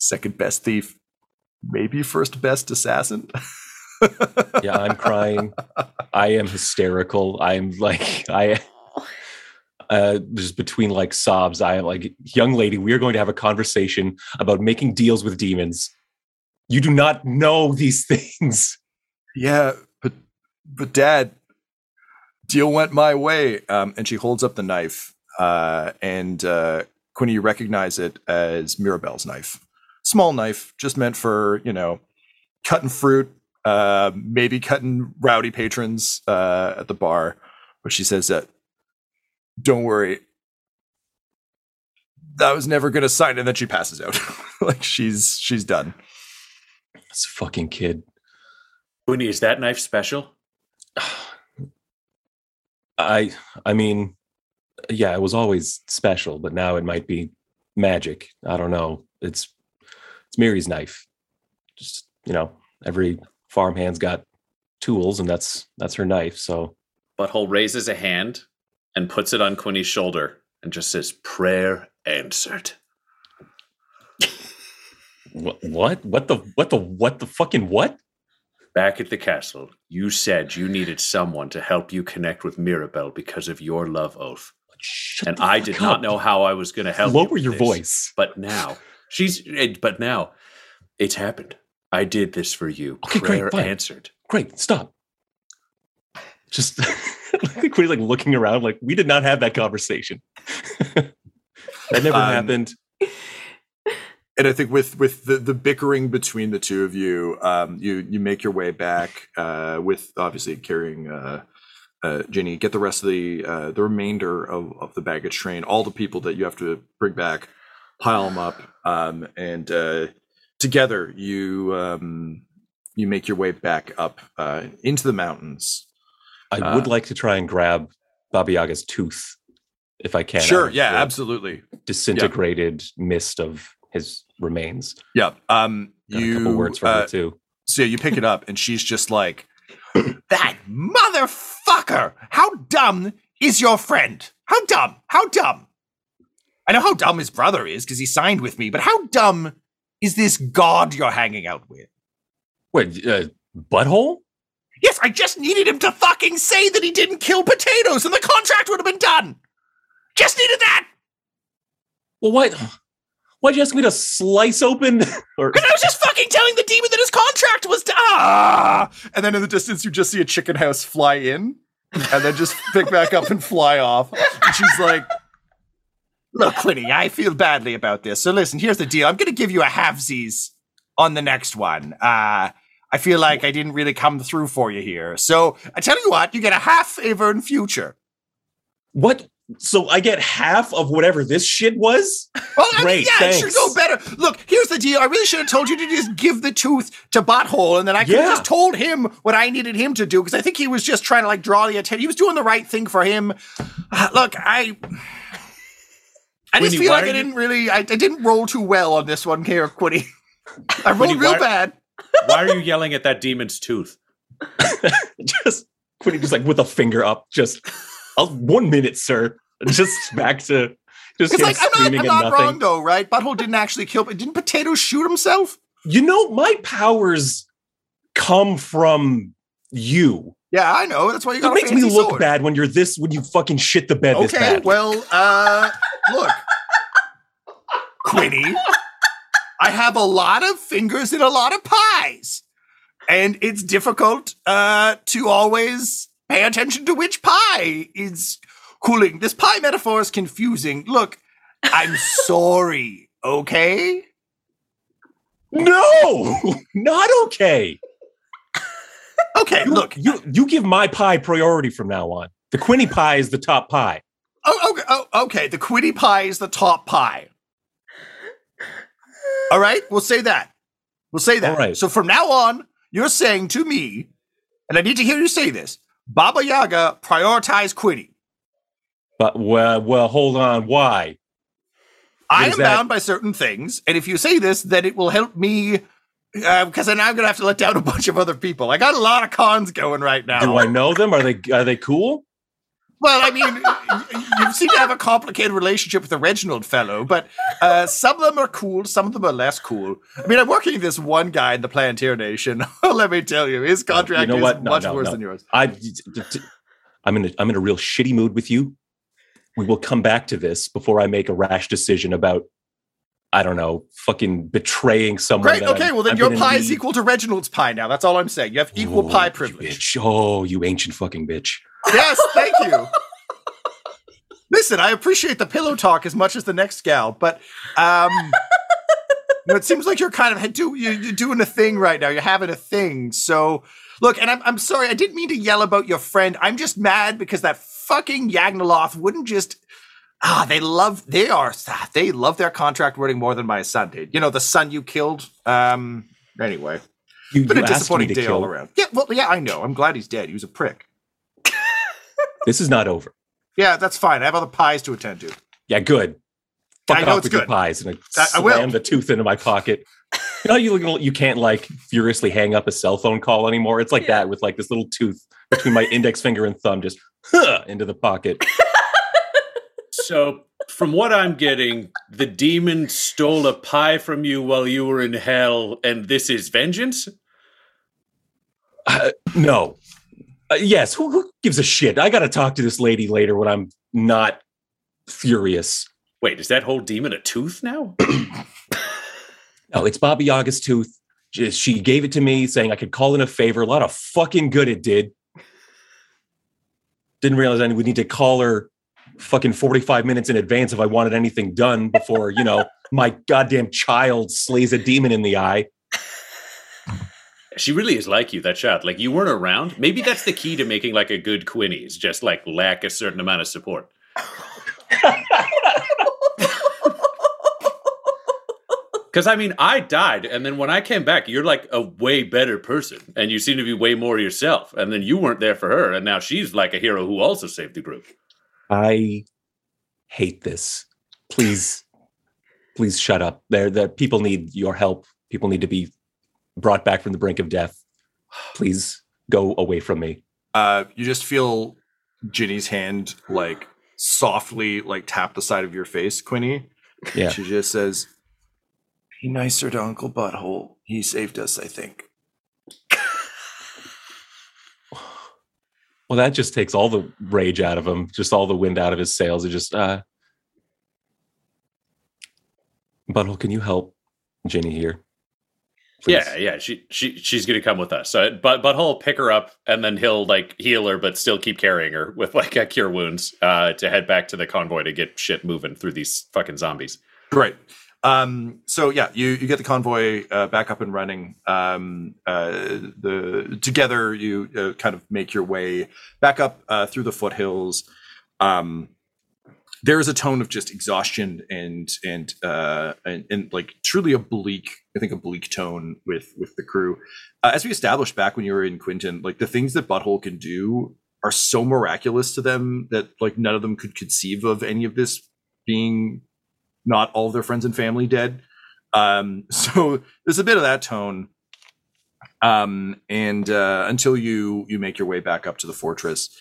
second best thief, maybe first best assassin. Yeah, I'm crying. I am hysterical. I'm like I uh just between like sobs i am like young lady we are going to have a conversation about making deals with demons you do not know these things yeah, but but dad, deal went my way. Um, and she holds up the knife. Uh, and uh, Quinny, you recognize it as Mirabelle's knife. Small knife, just meant for you know cutting fruit, uh, maybe cutting rowdy patrons uh, at the bar. But she says that, don't worry. That was never gonna sign, and then she passes out. like she's she's done. this fucking kid Quinny, is that knife special? i i mean yeah it was always special but now it might be magic i don't know it's it's mary's knife just you know every farmhand's got tools and that's that's her knife so Butthole raises a hand and puts it on Quinny's shoulder and just says, "Prayer answered." what what what the what the what the fucking what Back at the castle, you said you needed someone to help you connect with Mirabelle because of your love oath. Shut and I did not know how I was going to help you lower with your this. voice But now, she's. eh, But now, it's happened. I did this for you. Okay, great, Prayer fine. answered. great stop just Queen's like looking around like we did not have that conversation that never Um, happened and I think with with the, the bickering between the two of you, um, you you make your way back uh, with obviously carrying uh, uh, Ginny. Get the rest of the uh, the remainder of, of the baggage train. All the people that you have to bring back, pile them up, um, and uh, together you um, you make your way back up uh, into the mountains. I uh, would like to try and grab baba yaga's tooth if i can sure, yeah, absolutely, disintegrated mist of his remains yeah. Um, got you a couple words for uh, her too So yeah, you pick it up, and she's just like, That motherfucker! How dumb is your friend? How dumb? How dumb? I know how dumb his brother is because he signed with me, but how dumb is this god you're hanging out with? wait uh, butthole Yes, I just needed him to fucking say that he didn't kill potatoes and the contract would have been done. Just needed that. well why why'd you ask me to slice open or Because I was just fucking telling the demon that his contract was done. Ah! and then in the distance you just see a chicken house fly in, and then just pick back up and fly off. And she's like, Look, Quinny, I feel badly about this. So listen, here's the deal. I'm going to give you a halvesies on the next one. Uh, I feel like I didn't really come through for you here. So I tell you what, you get a half favor in future. what so i get half of whatever this shit was Well, I mean, Great, yeah, it should go better. Look, here's the deal. I really should have told you to just give the tooth to Butthole, and then I could have just told him what I needed him to do because I think he was just trying to like draw the attention. He was doing the right thing for him. Uh, look, I. I just Quinny, feel like I didn't really, I, I didn't roll too well on this one here, Quinny. I rolled Quinny, real why- bad. Why are you yelling at that demon's tooth? just Quinny just like with a finger up, just uh, one minute, sir. Just back to just It's him like I'm not, screaming I'm and not wrong though, right? Butthole didn't actually kill, but didn't Potato shoot himself? You know, my powers come from you. Yeah, I know. That's why you got It a makes me look sword. bad when you're this when you fucking shit the bed this Okay, bad. well, uh, look, Quinny, I have a lot of fingers in a lot of pies, and it's difficult uh, to always pay attention to which pie is cooling. This pie metaphor is confusing. Look, I'm sorry. Okay. no, not okay. Okay. Look. You you give my pie priority from now on. The Quinny pie is the top pie. Oh, okay. Oh, okay. The Quiddy pie is the top pie. All right, we'll say that. We'll say that. All right. So from now on, you're saying to me, and I need to hear you say this: Baba Yaga prioritize Quiddy. But well, well, hold on. Why? I am that? bound by certain things, and if you say this, then it will help me. Uh, because then I'm gonna have to let down a bunch of other people. I got a lot of cons going right now. Do I know them? Are they are they cool? Well, I mean, you seem to have a complicated relationship with the Reginald fellow, but uh, some of them are cool, some of them are less cool. I mean, I'm working with this one guy in the Plantier Nation. Let me tell you, his contract you know is? No, much no, worse no. than yours. I, I'm in a, I'm in a real shitty mood with you. We will come back to this before I make a rash decision about, I don't know, fucking betraying someone. Great. Okay. I'm- Well, then I'm your pie is equal to Reginald's pie now. That's all I'm saying. You have equal Oh, pie you privilege. bitch. Oh, you ancient fucking bitch. Yes. Thank you. Listen, I appreciate the pillow talk as much as the next gal, but um, you know, it seems like you're kind of do, you- you're doing a thing right now. You're having a thing. So look, and I'm I'm sorry, I didn't mean to yell about your friend. I'm just mad because that fucking Yagnoloth wouldn't just. Ah, they love they are ah, they love their contract wording more than my son did. You know, the son you killed. Um. Anyway, You, been you a disappointing day all around. Yeah. Well, yeah, I know. I'm glad he's dead. He was a prick. This is not over. Yeah, that's fine. I have other pies to attend to. Yeah, good. Fuck I know off it's with your pies and I, I- I will. slam the tooth into my pocket. You know, you you can't like furiously hang up a cell phone call anymore. It's like that with like this little tooth between my index finger and thumb, just huh, into the pocket. So, from what I'm getting, the demon stole a pie from you while you were in hell, and this is vengeance? Uh, no. Uh, yes. Who, who gives a shit? I got to talk to this lady later when I'm not furious. Wait, is that whole demon a tooth now? No, it's Bobby Yaga's tooth. Just, she gave it to me saying I could call in a favor. A lot of fucking good it did. Didn't realize I would need to call her fucking 45 minutes in advance if I wanted anything done before, you know, my goddamn child slays a demon in the eye. She really is like you, that shot. Like you weren't around. Maybe that's the key to making like a good Quinny is just like lack a certain amount of support. Because I mean, I died, and then when I came back, you're like a way better person, and you seem to be way more yourself. And then you weren't there for her, and now she's like a hero who also saved the group. I hate this. Please, please shut up. There, the people need your help. People need to be brought back from the brink of death. Please go away from me. Uh, you just feel Ginny's hand like softly like tap the side of your face, Quinny. Yeah. She just says, "Be nicer to Uncle Butthole. He saved us, I think." Well, that just takes all the rage out of him, just all the wind out of his sails. It just, uh, Butthole, can you help Ginny here? Please. Yeah, yeah. She she she's gonna come with us. So, but but he'll pick her up and then he'll like heal her, but still keep carrying her with like a cure wounds uh, to head back to the convoy to get shit moving through these fucking zombies. Great. Um, so yeah, you you get the convoy uh, back up and running. Um, uh, the together you uh, kind of make your way back up uh, through the foothills. Um, there is a tone of just exhaustion and and uh, and, and like truly a bleak, I think a bleak tone with with the crew. Uh, as we established back when you were in Quinton, like the things that Butthole can do are so miraculous to them that like none of them could conceive of any of this being not all of their friends and family dead. Um, so there's a bit of that tone. um, and uh, until you you make your way back up to the fortress,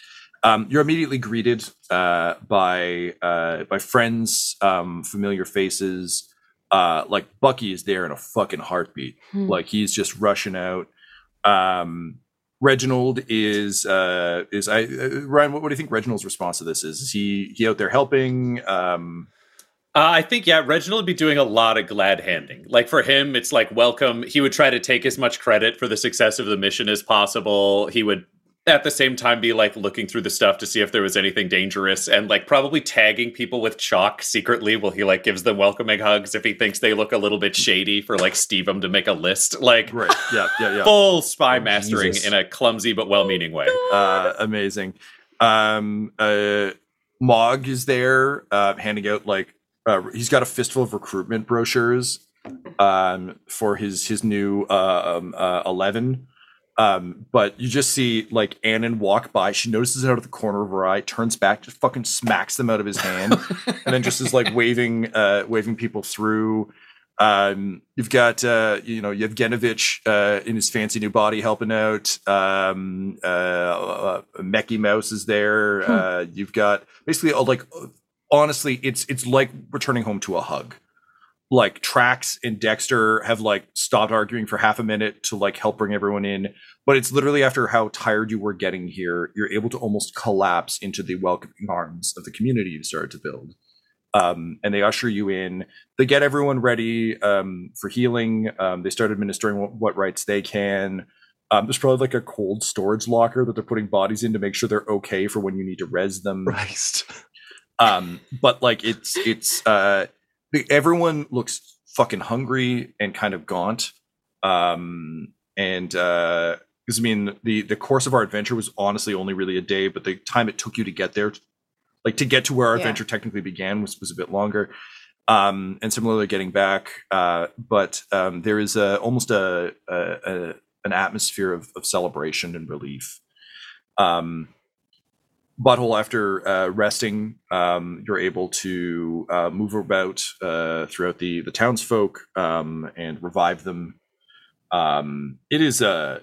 um, you're immediately greeted uh, by uh, by friends, um, familiar faces. Uh, like Bucky is there in a fucking heartbeat. Hmm. Like he's just rushing out. Um, Reginald is uh, is I uh, Ryan. What, what do you think Reginald's response to this is? Is he he out there helping? Um, Uh, I think yeah, Reginald would be doing a lot of glad handing. Like for him, it's like welcome. He would try to take as much credit for the success of the mission as possible. He would at the same time be like looking through the stuff to see if there was anything dangerous and like probably tagging people with chalk secretly while he like gives them welcoming hugs if he thinks they look a little bit shady for like Steve'em to make a list. Like right. Yeah. Yeah. Yeah. full spy Oh, mastering Jesus. in a clumsy but well-meaning way. uh, amazing. Um, uh, Mog is there, uh, handing out like uh, he's got a fistful of recruitment brochures um, for his his new uh, um, uh, eleven. Um, but you just see like Annan walk by. She notices it out of the corner of her eye, turns back, just fucking smacks them out of his hand, and then just is like waving, uh, waving people through. Um, you've got uh, you know Yevgenovich uh, in his fancy new body helping out. Um, uh, uh, Mecky Mouse is there. Uh, you've got basically all like honestly, it's it's like returning home to a hug. Like Trax and Dexter have like stopped arguing for half a minute to like help bring everyone in, but it's literally after how tired you were getting here, you're able to almost collapse into the welcoming arms of the community you've started to build. Um, and they usher you in. They get everyone ready um, for healing. Um, they start administering what, what rites they can. Um, there's probably like a cold storage locker that they're putting bodies in to make sure they're okay for when you need to res them. Christ. Um, but like it's it's uh, everyone looks fucking hungry and kind of gaunt. Um, and uh, because I mean the the course of our adventure was honestly only really a day, but the time it took you to get there, like to get to where our Yeah. adventure technically began, was was a bit longer. Um, and similarly, getting back, uh, but um, there is a almost a, a, a an atmosphere of, of celebration and relief. Um, Butthole, after uh, resting, um, you're able to uh, move about uh, throughout the the townsfolk um, and revive them. Um, it is uh,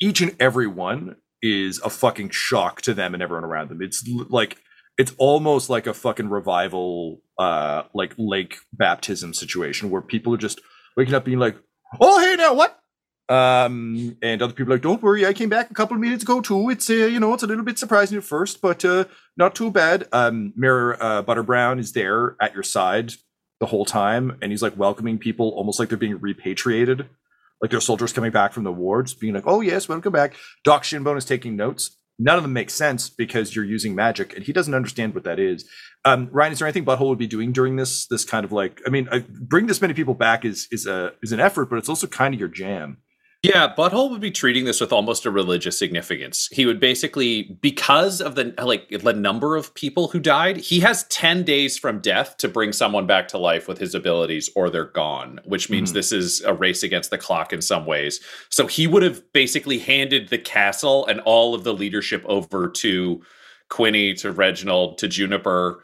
each and every one is a fucking shock to them and everyone around them. It's l- like it's almost like a fucking revival, uh, like lake baptism situation where people are just waking up being like, "Oh, hey, now what?" Um, and other people are like, "Don't worry, I came back a couple of minutes ago too. It's uh, you know, it's a little bit surprising at first, but uh, not too bad." Um, Mayor uh, Butter Brown is there at your side the whole time, and he's like welcoming people almost like they're being repatriated, like they're soldiers coming back from the wards, being like, "Oh yes, welcome back." Doc Shinbone is taking notes. None of them make sense because you're using magic, and he doesn't understand what that is. Um, Ryan, is there anything Butthole would be doing during this this kind of like? I mean, I, bring this many people back is is a is an effort, but it's also kind of your jam. Yeah, Butthole would be treating this with almost a religious significance. He would basically, because of the like the number of people who died, he has ten days from death to bring someone back to life with his abilities, or they're gone. Which means Mhm. this is a race against the clock in some ways. So he would have basically handed the castle and all of the leadership over to Quinny, to Reginald, to Juniper,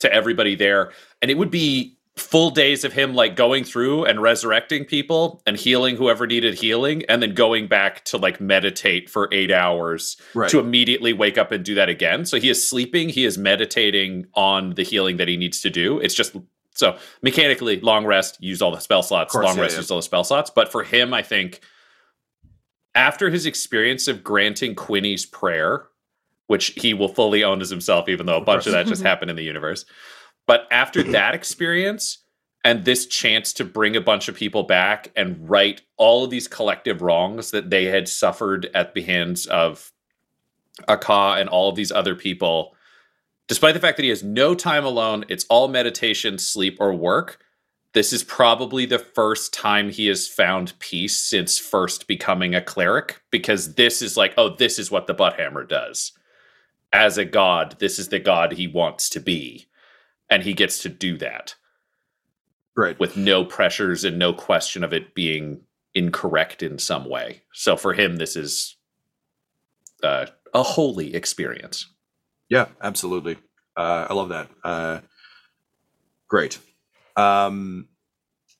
to everybody there, and it would be full days of him like going through and resurrecting people and healing whoever needed healing and then going back to like meditate for 8 hours Right. to immediately wake up and do that again. So he is sleeping, he is meditating on the healing that he needs to do. It's just so mechanically long rest, use all the spell slots, course, long yeah, rest, yeah. use all the spell slots, but for him I think after his experience of granting Quinny's prayer, which he will fully own as himself, even though a bunch of that just happened in the universe. But after that experience and this chance to bring a bunch of people back and right all of these collective wrongs that they had suffered at the hands of Aka and all of these other people, despite the fact that he has no time alone, it's all meditation, sleep, or work. This is probably the first time he has found peace since first becoming a cleric, because this is like, oh, this is what the Butthammer does. As a god, this is the god he wants to be. And he gets to do that Great. with no pressures and no question of it being incorrect in some way. So for him, this is uh, a holy experience. Yeah, absolutely. Uh, I love that. Uh, great. Um,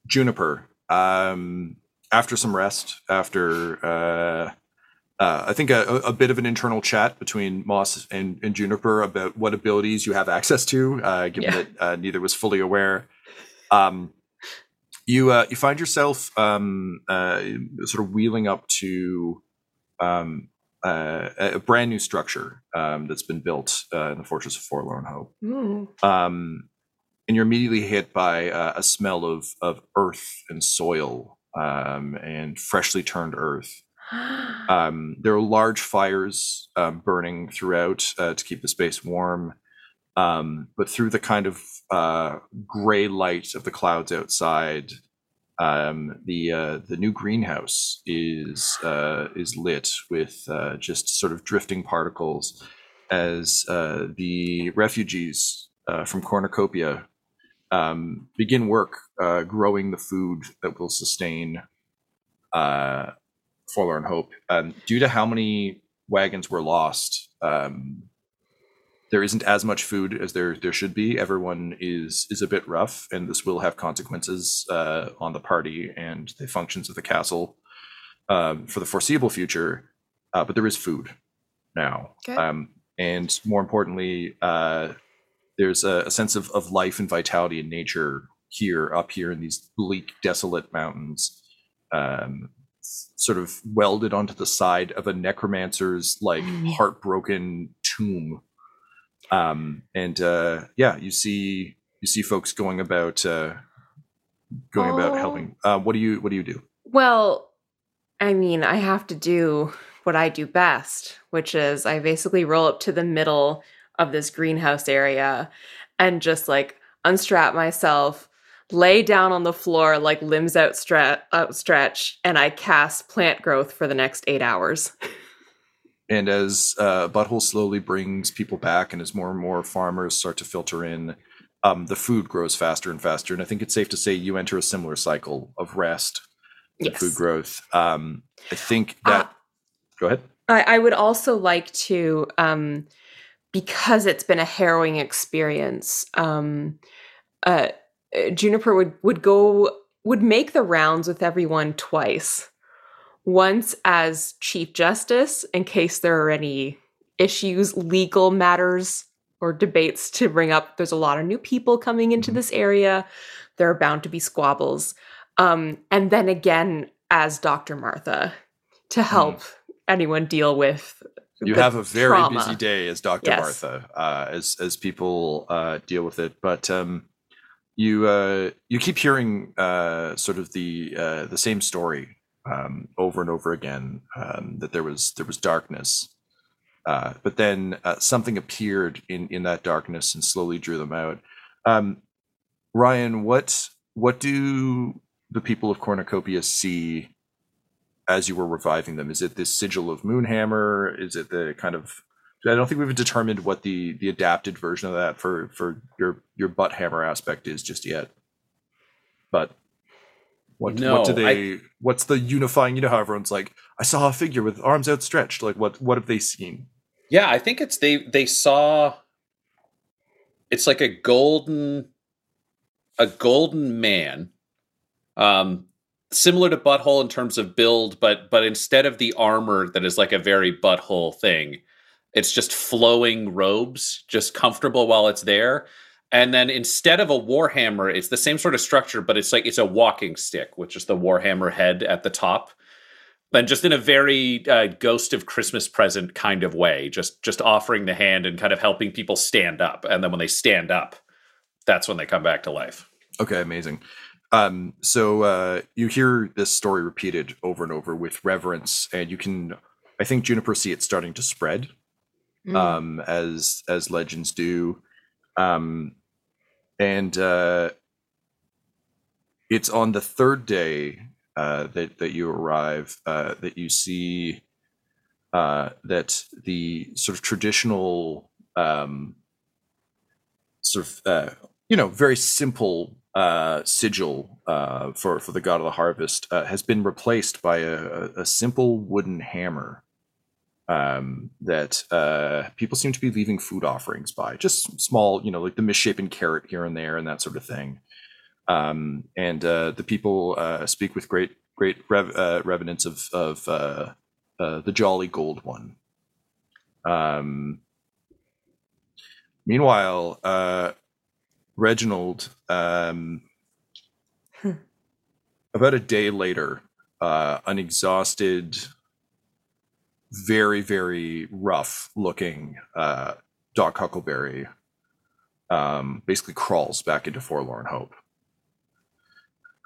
Juniper, um, after some rest, after uh, I think a, a bit of an internal chat between Moss and, and Juniper about what abilities you have access to, uh, given Yeah. that uh, neither was fully aware. Um, you uh, you find yourself um, uh, sort of wheeling up to um, uh, a brand new structure um, that's been built uh, in the Fortress of Forlorn Hope um, and you're immediately hit by uh, a smell of of earth and soil um, and freshly turned earth. Um, there are large fires um, burning throughout uh, to keep the space warm, um, but through the kind of uh, gray light of the clouds outside, um, the uh, the new greenhouse is uh, is lit with uh, just sort of drifting particles as the refugees from Cornucopia um, begin work growing the food that will sustain uh, Forlorn Hope. Um, due to how many wagons were lost, um, there isn't as much food as there there should be. Everyone is is a bit rough, and this will have consequences uh, on the party and the functions of the castle um, for the foreseeable future. Uh, but there is food now, Okay. um, and more importantly, uh, there's a, a sense of, of life and vitality in nature here, up here in these bleak, desolate mountains, um, sort of welded onto the side of a necromancer's like Mm. heartbroken tomb. Um, and uh, yeah, you see you see folks going about uh, going about Oh. helping. Uh, what do you what do you do? Well, I mean, I have to do what I do best, which is I basically roll up to the middle of this greenhouse area and just like unstrap myself, lay down on the floor like limbs outstre- outstretched, and I cast plant growth for the next eight hours. And as uh, Butthole slowly brings people back, and as more and more farmers start to filter in, um, the food grows faster and faster. And I think it's safe to say you enter a similar cycle of rest and Yes. food growth. Um, I think that. Ah. go ahead. I, I would also like to, um, because it's been a harrowing experience. Um, uh, uh, Juniper would would go would make the rounds with everyone twice. Once as chief justice, in case there are any issues, legal matters, or debates to bring up. There's a lot of new people coming into Mhm. this area. There are bound to be squabbles. Um, and then again as Dr. Martha to help anyone deal with You have a very trauma. busy day as Dr. Yes. Martha, uh, as as people uh, deal with it. But um, you uh, you keep hearing uh, sort of the uh, the same story um, over and over again. Um, that there was there was darkness, uh, but then uh, something appeared in in that darkness and slowly drew them out. Um, Ryan, what what do the people of Cornucopia see as you were reviving them? Is it this sigil of Moonhammer? Is it the kind of I don't think we've determined what the the adapted version of that for for your your butt hammer aspect is just yet. But what No, what do they what's the unifying you know how everyone's like I saw a figure with arms outstretched like what what have they seen? Yeah, I think it's they they saw it's like a golden a golden man. Um similar to butthole in terms of build, but but instead of the armor that is like a very butthole thing, it's just flowing robes, just comfortable while it's there. And then instead of a warhammer, it's the same sort of structure, but it's like it's a walking stick, which is the warhammer head at the top and just in a very uh, ghost of christmas present kind of way just just offering the hand and kind of helping people stand up and then when they stand up that's when they come back to life Okay, amazing. Um, so uh, you hear this story repeated over and over with reverence, and you can, I think, Juniper see it starting to spread Mm. um, as as legends do, um, and uh, it's on the third day uh, that that you arrive uh, that you see uh, that the sort of traditional um, sort of uh, you know very simple uh, sigil uh, for for the god of the harvest uh, has been replaced by a, a, a simple wooden hammer um, that uh, people seem to be leaving food offerings by, just small, you know, like the misshapen carrot here and there and that sort of thing. Um, and uh, the people uh, speak with great great rev- uh, revenants of of uh, uh, the Jolly Gold One. Um, meanwhile, uh, Reginald, um, Hmm. about a day later, uh, an exhausted, very very rough looking uh, Doc Huckleberry um, basically crawls back into Forlorn Hope.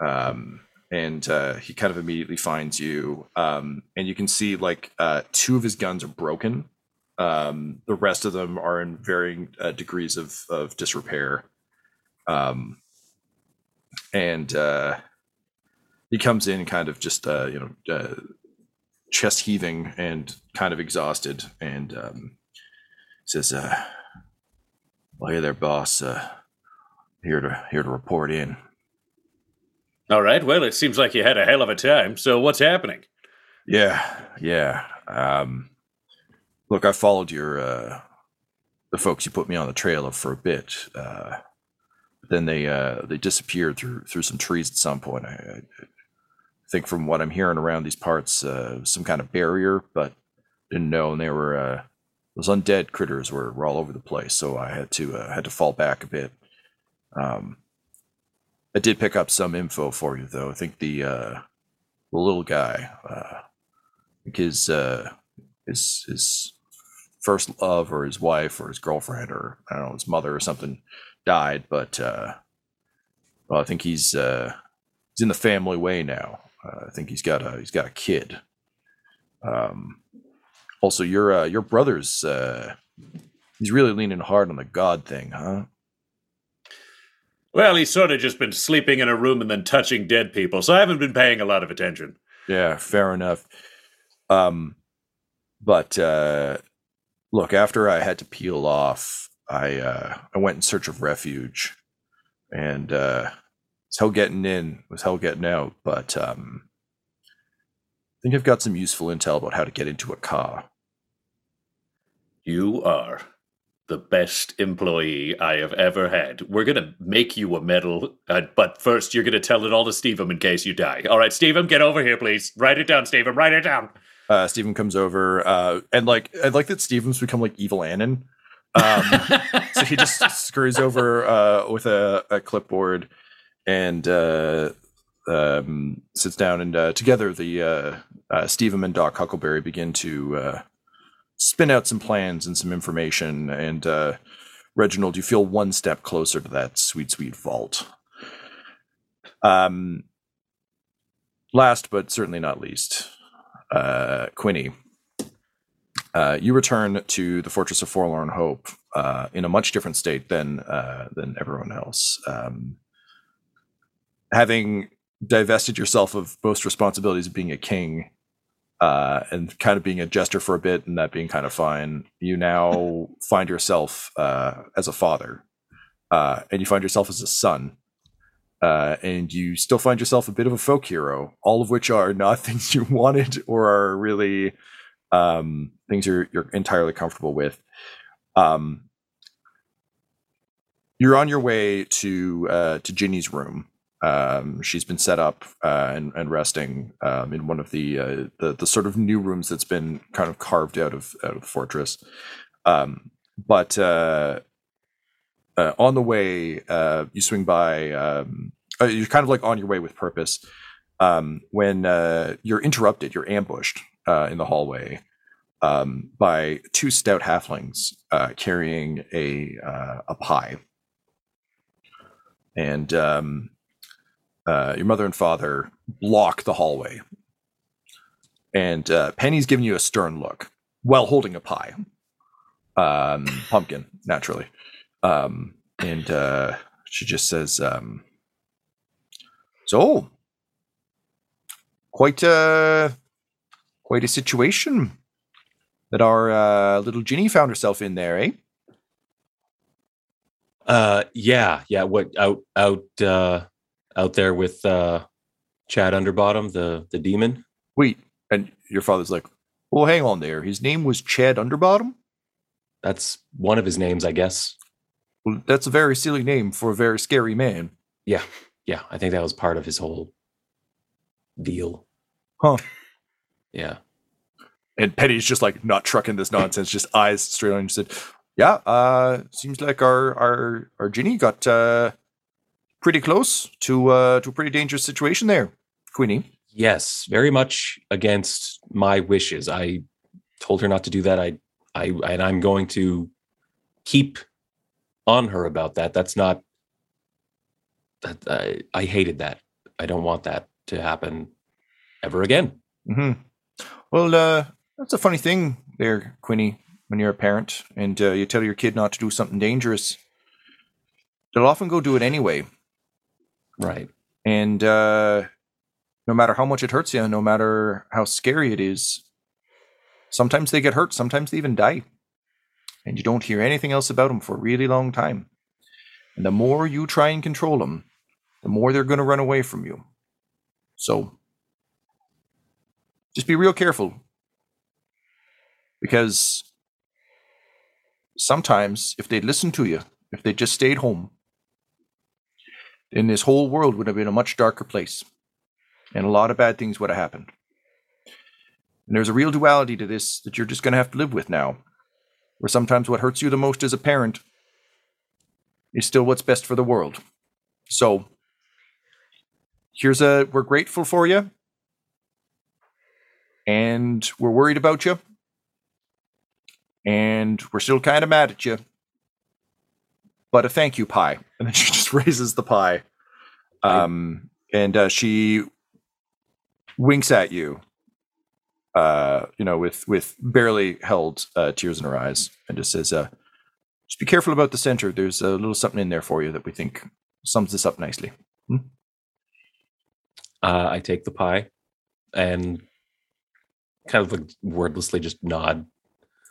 Um, and uh, he kind of immediately finds you, um, and you can see like uh, two of his guns are broken. Um, the rest of them are in varying uh, degrees of, of disrepair. Um, and uh, he comes in kind of just uh, you know uh, chest heaving and kind of exhausted, and um, says, uh, "Well, hey there, boss. Uh, here to here to report in." All right. Well, it seems like you had a hell of a time. So what's happening? Yeah, yeah. Um, look, I followed your uh, the folks you put me on the trail of for a bit. Uh, but then they uh, they disappeared through through some trees at some point. I, I think from what I'm hearing around these parts, uh, some kind of barrier, but didn't know. And they were uh, those undead critters were, were all over the place, so I had to uh, had to fall back a bit. Um, I did pick up some info for you, though. I think the uh, the little guy, uh, his uh, his his first love or his wife or his girlfriend or I don't know his mother or something died, but uh, well, I think he's uh, he's in the family way now. Uh, I think he's got a he's got a kid. Um, also, your uh, your brother's uh, he's really leaning hard on the God thing, huh? Well, he's sort of just been sleeping in a room and then touching dead people, so I haven't been paying a lot of attention. Yeah, fair enough. Um, but uh, look, after I had to peel off, I uh, I went in search of refuge, and uh, it's hell getting in was hell getting out. But um, I think I've got some useful intel about how to get into a car. You are the best employee I have ever had. We're gonna make you a medal, uh, but first you're gonna tell it all to Stevem in case you die. All right, Stevem, get over here, please. Write it down, Stevem. Write it down. Uh, Stephen comes over, uh, and like I like that Stephen's become like evil Annan. Um, so he just scurries over uh, with a, a clipboard and uh, um, sits down, and uh, together the uh, uh, Stephen and Doc Huckleberry begin to uh, spin out some plans and some information. And uh, Reginald, you feel one step closer to that sweet, sweet vault. Um, last but certainly not least, Quinny, uh, you return to the Fortress of Forlorn Hope uh, in a much different state than uh, than everyone else. Um, having divested yourself of most responsibilities of being a king uh, and kind of being a jester for a bit, and that being kind of fine, you now find yourself uh, as a father, uh, and you find yourself as a son. Uh, and you still find yourself a bit of a folk hero, all of which are not things you wanted or are really um, things you're you're entirely comfortable with. Um, you're on your way to uh, to Ginny's room. Um, she's been set up uh, and, and resting um, in one of the, uh, the the sort of new rooms that's been kind of carved out of out of the fortress. Um, but uh, uh, on the way, uh, you swing by. Um, uh, you're kind of like on your way with purpose um, when you're interrupted. You're ambushed in the hallway um, by two stout halflings carrying a a pie, and uh, your mother and father block the hallway. And uh, Penny's giving you a stern look while holding a pie, um, pumpkin, naturally. Um, and uh, she just says, um, "So, quite a quite a situation that our uh, little Ginny found herself in there, eh?" Uh, yeah, yeah. What out out uh, out there with uh, Chad Underbottom, the the demon? Wait, and your father's like, "Well, hang on there. His name was Chad Underbottom." That's one of his names, I guess. Well, that's a very silly name for a very scary man. Yeah, yeah. I think that was part of his whole deal. Huh. Yeah. And Penny's just like not trucking this nonsense, just eyes straight on. you. Said, "Yeah, uh, seems like our our our Ginny got uh, pretty close to uh, to a pretty dangerous situation there, Queenie." Yes, very much against my wishes. I told her not to do that. I, I, and I'm going to keep on her about that. That's not. That I, I hated that. I don't want that to happen ever again. hmm Well, uh, that's a funny thing there, Quinny. When you're a parent and uh, you tell your kid not to do something dangerous, they'll often go do it anyway. Right. And uh, no matter how much it hurts you, no matter how scary it is, sometimes they get hurt. Sometimes they even die, and you don't hear anything else about them for a really long time. And the more you try and control them, the more they're going to run away from you. So just be real careful because sometimes if they'd listened to you, if they just stayed home, then this whole world would have been a much darker place and a lot of bad things would have happened. And there's a real duality to this that you're just going to have to live with now, where sometimes what hurts you the most as a parent is still what's best for the world. So here's a we're grateful for you and we're worried about you and we're still kind of mad at you but a thank you pie. And then she just raises the pie. Um and uh, she winks at you uh you know with with barely held uh, tears in her eyes and just says uh just be careful about the center. There's a little something in there for you that we think sums this up nicely. Uh, I take the pie and kind of like wordlessly just nod.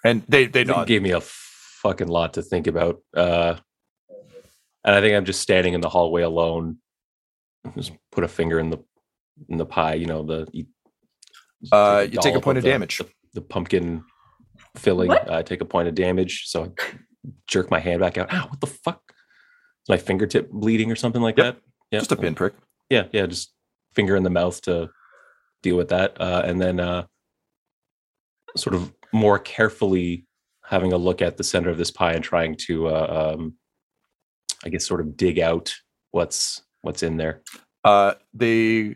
and they they It nod. gave me a fucking lot to think about. Uh, and I think I'm just standing in the hallway alone. Just put a finger in the in the pie. You know the. You, Uh, you take a point of the- damage. The, the pumpkin filling. What? I take a point of damage. So I jerk my hand back out. Ow! What the fuck? Is my fingertip bleeding or something like Yep. that? Yeah. just a pinprick yeah yeah just finger in the mouth to deal with that uh, and then uh, sort of more carefully having a look at the center of this pie and trying to uh, um, i guess sort of dig out what's what's in there Uh, they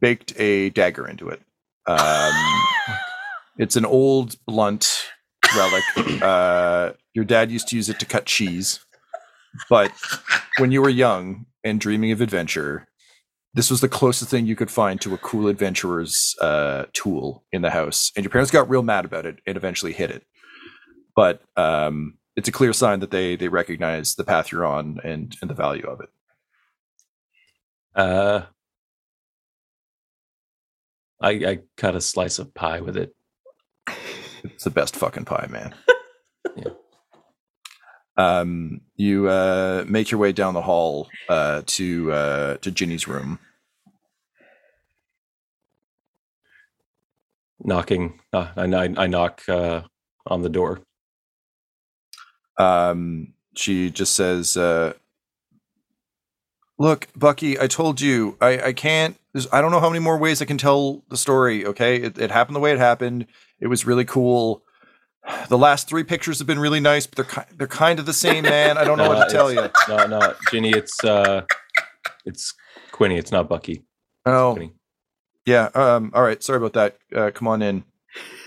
baked a dagger into it. Um, it's an old blunt relic. Uh, your dad used to use it to cut cheese, but when you were young and dreaming of adventure, this was the closest thing you could find to a cool adventurer's uh, tool in the house. And your parents got real mad about it and eventually hid it. But um, it's a clear sign that they they recognize the path you're on and and the value of it. uh, I, I cut a slice of pie with it It's the best fucking pie, man. Yeah. Um, you uh, make your way down the hall uh, to uh, to Ginny's room. knocking uh, I, I, I knock uh, on the door Um, she just says, uh, "Look, Bucky, I told you, I, I can't. There's, I don't know how many more ways I can tell the story. Okay, it, it happened the way it happened. It was really cool. The last three pictures have been really nice, but they're they're kind of the same, man. I don't know No, what to tell you. no no ginny it's uh it's quinny it's not bucky Oh, Quinny. Yeah. Um. All right. Sorry about that. Uh, come on in.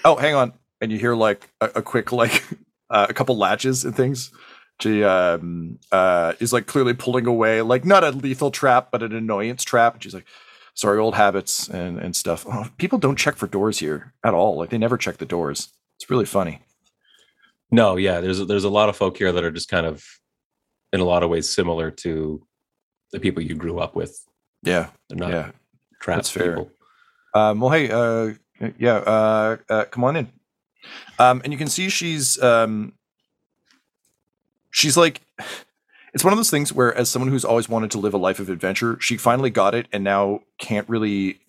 Oh, hang on. And you hear like a, a quick like uh, a couple latches and things. She um uh is like clearly pulling away, like not a lethal trap, but an annoyance trap. And she's like, "Sorry, old habits and and stuff." Oh, people don't check for doors here at all. Like they never check the doors. It's really funny. No, yeah, there's there's a lot of folk here that are just kind of in a lot of ways similar to the people you grew up with. Yeah. They're not Yeah. trap that's fair. people. Um, well, hey, uh, yeah, uh, uh, come on in. Um, and you can see she's um, she's like, it's one of those things where, as someone who's always wanted to live a life of adventure, she finally got it, and now can't really,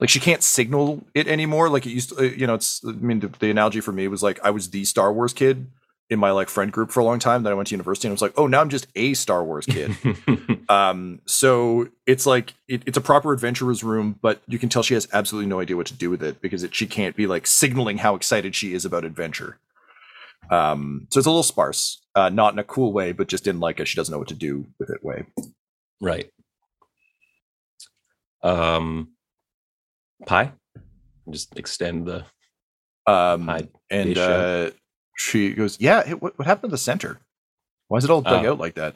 like, she can't signal it anymore. Like it used to, uh, you know. It's, I mean, the, the analogy for me was like I was the Star Wars kid, in my like friend group for a long time. Then I went to university and I was like, oh, now I'm just a Star Wars kid. um, so it's like it, it's a proper adventurer's room, but you can tell she has absolutely no idea what to do with it because it, she can't be like signaling how excited she is about adventure. Um, so it's a little sparse, uh, not in a cool way, but just in like a she doesn't know what to do with it way. right. Um, pie. Just extend the Um, Pie and uh, she goes, "Yeah, hey, what, what happened to the center? Why is it all dug Uh, out like that?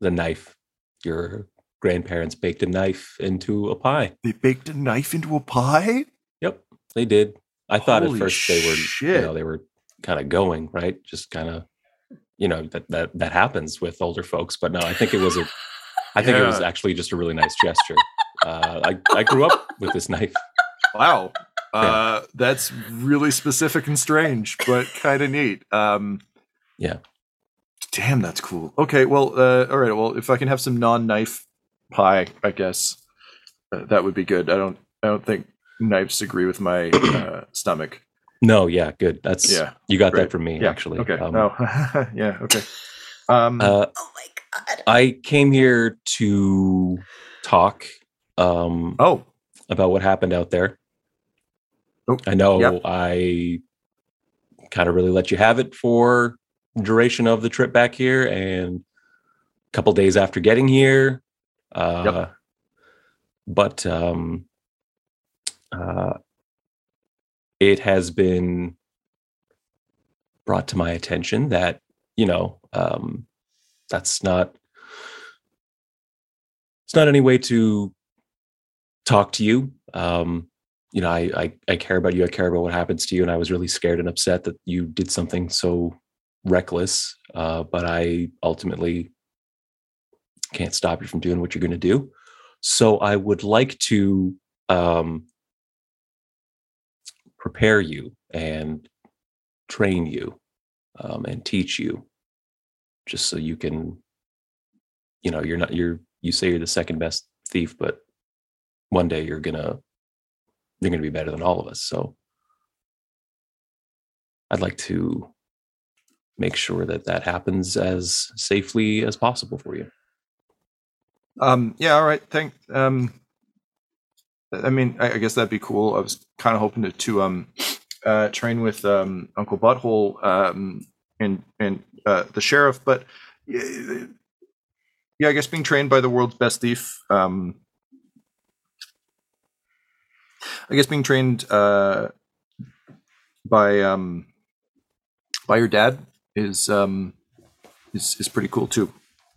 the knife. Your grandparents baked a knife into a pie. They baked a knife into a pie." Yep, they did. I thought Holy at first they were, shit. you know, they were kind of going right, just kind of, you know, that that that happens with older folks. But no, I think it was a, I think it was actually just a really nice gesture. Uh, I I grew up with this knife. Wow. Uh, that's really specific and strange, but kind of neat. Um, Yeah. Damn, that's cool. Okay, well, uh, all right. Well, if I can have some non-knife pie, I guess uh, that would be good. I don't, I don't think knives agree with my uh, stomach. No, yeah, good. That's Yeah, You got great. that from me, Yeah. actually. Okay. Um, oh, yeah. Okay. Um, Uh, oh my god. I came here to talk um, oh, about what happened out there. I know yep. I kind of really let you have it for duration of the trip back here, and a couple days after getting here. Uh, But um, uh, it has been brought to my attention that you know um, that's not it's not any way to talk to you um you know I, I i care about you i care about what happens to you and i was really scared and upset that you did something so reckless uh but i ultimately can't stop you from doing what you're going to do. So i would like to um prepare you and train you um, and teach you just so you can you know you're not you're you say you're the second best thief but one day you're gonna you're gonna be better than all of us so i'd like to make sure that that happens as safely as possible for you Um, yeah, all right. Thank. Um, I mean, I, I guess that'd be cool. I was kind of hoping to, to um, uh, train with um, Uncle Butthole um, and and uh, the sheriff, but yeah, yeah, I guess being trained by the world's best thief. Um, I guess being trained uh, by um, by your dad is um, is is pretty cool too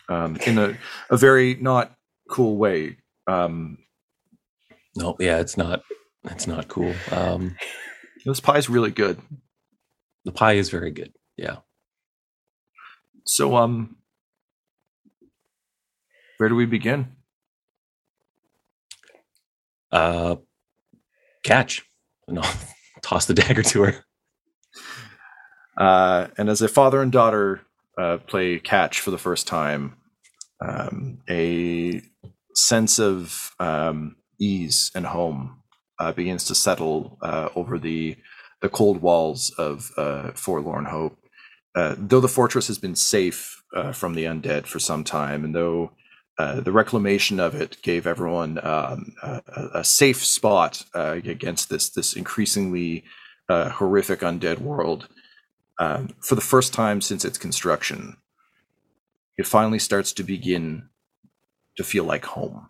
um, in a, a very not cool way. Um, no yeah it's not it's not cool um this is really good. the pie is very good yeah So, um, where do we begin? uh catch And I'll toss the dagger to her Uh, and as a father and daughter uh, play catch for the first time, um, a sense of um, ease and home uh, begins to settle uh, over the the cold walls of uh, Forlorn Hope. Uh, though the fortress has been safe from the undead for some time, and though uh, the reclamation of it gave everyone um, a, a- safe spot uh, against this this increasingly uh, horrific undead world, um, for the first time since its construction, it finally starts to begin to feel like home.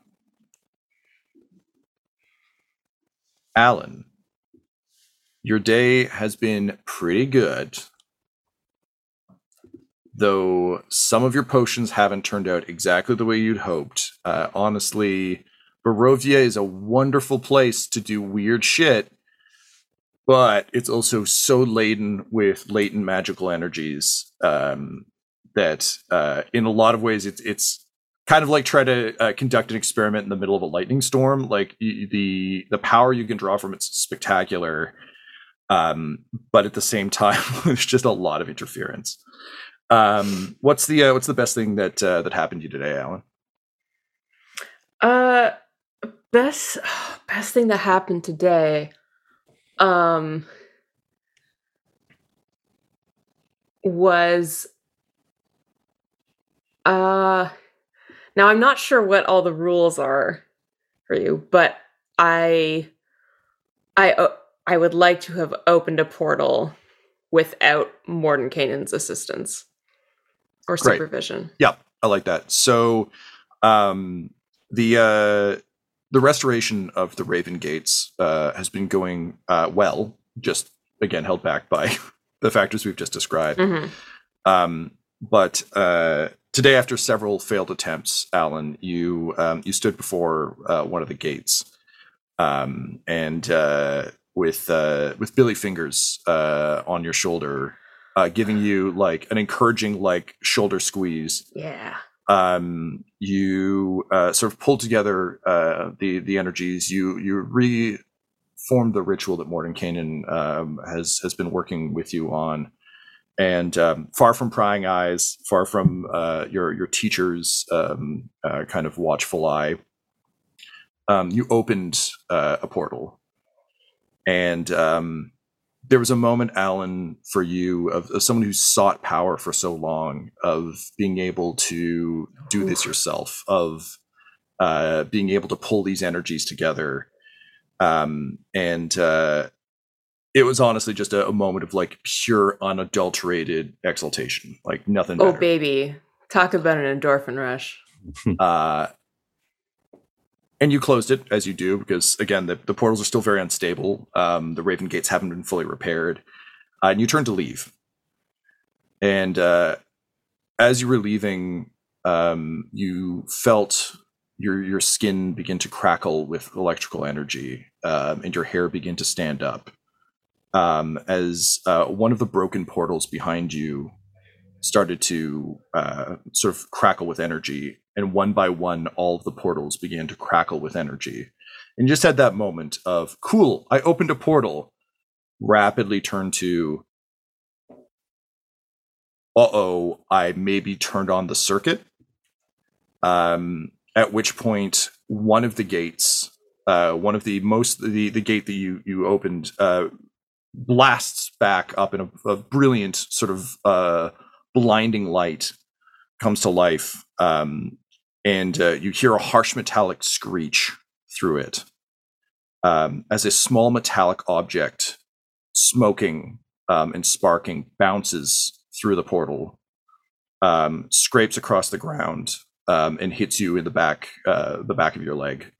Alan, your day has been pretty good. Though some of your potions haven't turned out exactly the way you'd hoped. Uh, honestly, Barovia is a wonderful place to do weird shit, but it's also so laden with latent magical energies um, that, uh, in a lot of ways, it's it's kind of like try to uh, conduct an experiment in the middle of a lightning storm. Like the the power you can draw from it's spectacular, um, but at the same time, there's just a lot of interference. Um, what's the uh, what's the best thing that uh, that happened to you today, Alan? Uh, best best thing that happened today, um, was uh. Now I'm not sure what all the rules are for you, but I, I, uh, I would like to have opened a portal without Mordenkainen's assistance or Great. supervision. Yeah, I like that. So, um, the uh, the restoration of the Raven Gates uh, has been going uh, well. Just again held back by the factors we've just described. Mhm. Um, but uh, today, after several failed attempts, Alan, you um, you stood before uh, one of the gates, um, and uh, with uh, with Billy Fingers uh, on your shoulder, uh, giving you like an encouraging like shoulder squeeze. Yeah. Um, you uh, sort of pulled together uh, the the energies. You you reformed the ritual that Mordenkainen um, has has been working with you on and um, far from prying eyes, far from uh, your your teacher's um, uh, kind of watchful eye, um, you opened uh, a portal, and um, there was a moment, Alan, for you of, of someone who sought power for so long, of being able to do this yourself, of uh, being able to pull these energies together, um, and uh, it was honestly just a, a moment of like pure unadulterated exaltation like nothing Oh better. baby, talk about an endorphin rush. uh and you closed it as you do because again the, the portals are still very unstable. Um the raven gates haven't been fully repaired. Uh, and you turned to leave. And uh as you were leaving um you felt your your skin begin to crackle with electrical energy um, and your hair begin to stand up um, as uh, one of the broken portals behind you started to uh, sort of crackle with energy, and one by one, all of the portals began to crackle with energy. And you just had that moment of, cool, I opened a portal, rapidly turned to, uh oh, I maybe turned on the circuit. Um, at which point, one of the gates, uh, one of the most, the, the gate that you, you opened, uh, blasts back up in a, a brilliant sort of uh, blinding light comes to life um, and uh, you hear a harsh metallic screech through it um, as a small metallic object smoking um, and sparking bounces through the portal um, scrapes across the ground um, and hits you in the back uh, the back of your leg.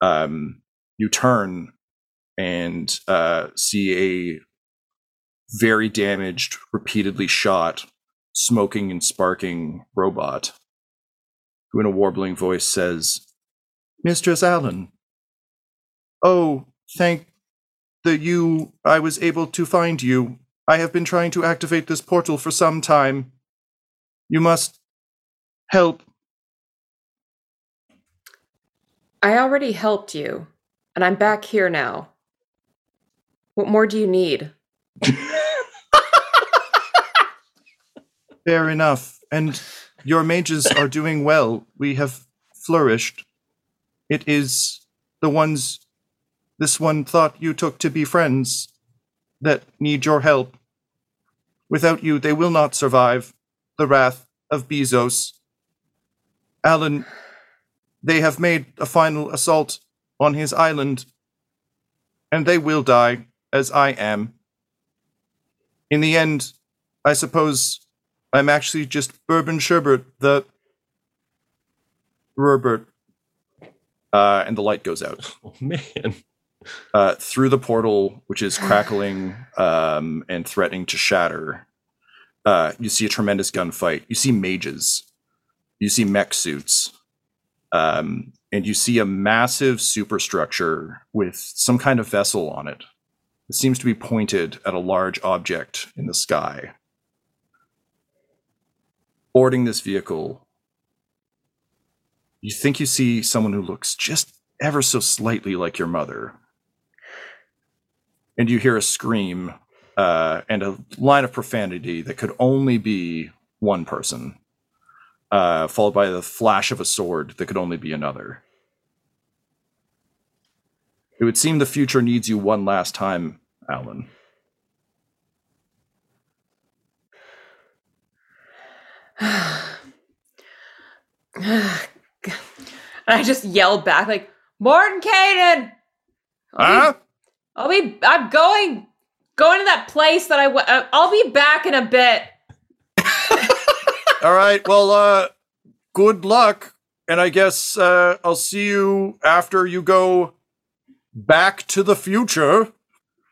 Um, you turn and uh, see a very damaged, repeatedly shot, smoking and sparking robot who, in a warbling voice, says, Mistress Alan, oh, thank the you I was able to find you. I have been trying to activate this portal for some time. You must help. I already helped you, and I'm back here now. What more do you need? Fair enough. And your mages are doing well. We have flourished. It is the ones this one thought you took to be friends that need your help. Without you, they will not survive the wrath of Bezos. Alan, they have made a final assault on his island, and they will die, as I am. in the end, I suppose I'm actually just Bourbon Sherbert, the Herbert. Uh, and the light goes out. Oh man. Uh, through the portal, which is crackling um, and threatening to shatter, uh, you see a tremendous gunfight. You see mages. You see mech suits. Um, and you see a massive superstructure with some kind of vessel on it. Seems to be pointed at a large object in the sky. Boarding this vehicle, you think you see someone who looks just ever so slightly like your mother. And you hear a scream uh, and a line of profanity that could only be one person, uh, followed by the flash of a sword that could only be another. It would seem the future needs you one last time, Alan. I just yelled back like, Mordenkainen! Huh? I'll be, I'm going, going to that place that I, w- uh, I'll be back in a bit. All right. Well, uh, good luck. And I guess uh, I'll see you after you go back to the future.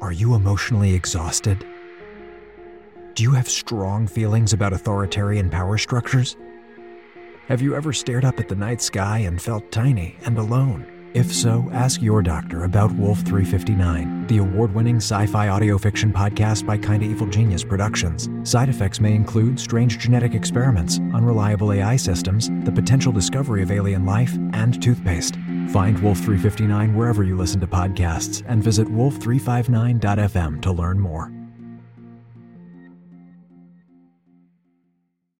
Are you emotionally exhausted? Do you have strong feelings about authoritarian power structures? Have you ever stared up at the night sky and felt tiny and alone? If so, ask your doctor about Wolf 359, the award winning sci fi audio fiction podcast by Kinda Evil Genius Productions. Side effects may include strange genetic experiments, unreliable AI systems, the potential discovery of alien life, and toothpaste. Find Wolf 359 wherever you listen to podcasts and visit wolf359.fm to learn more.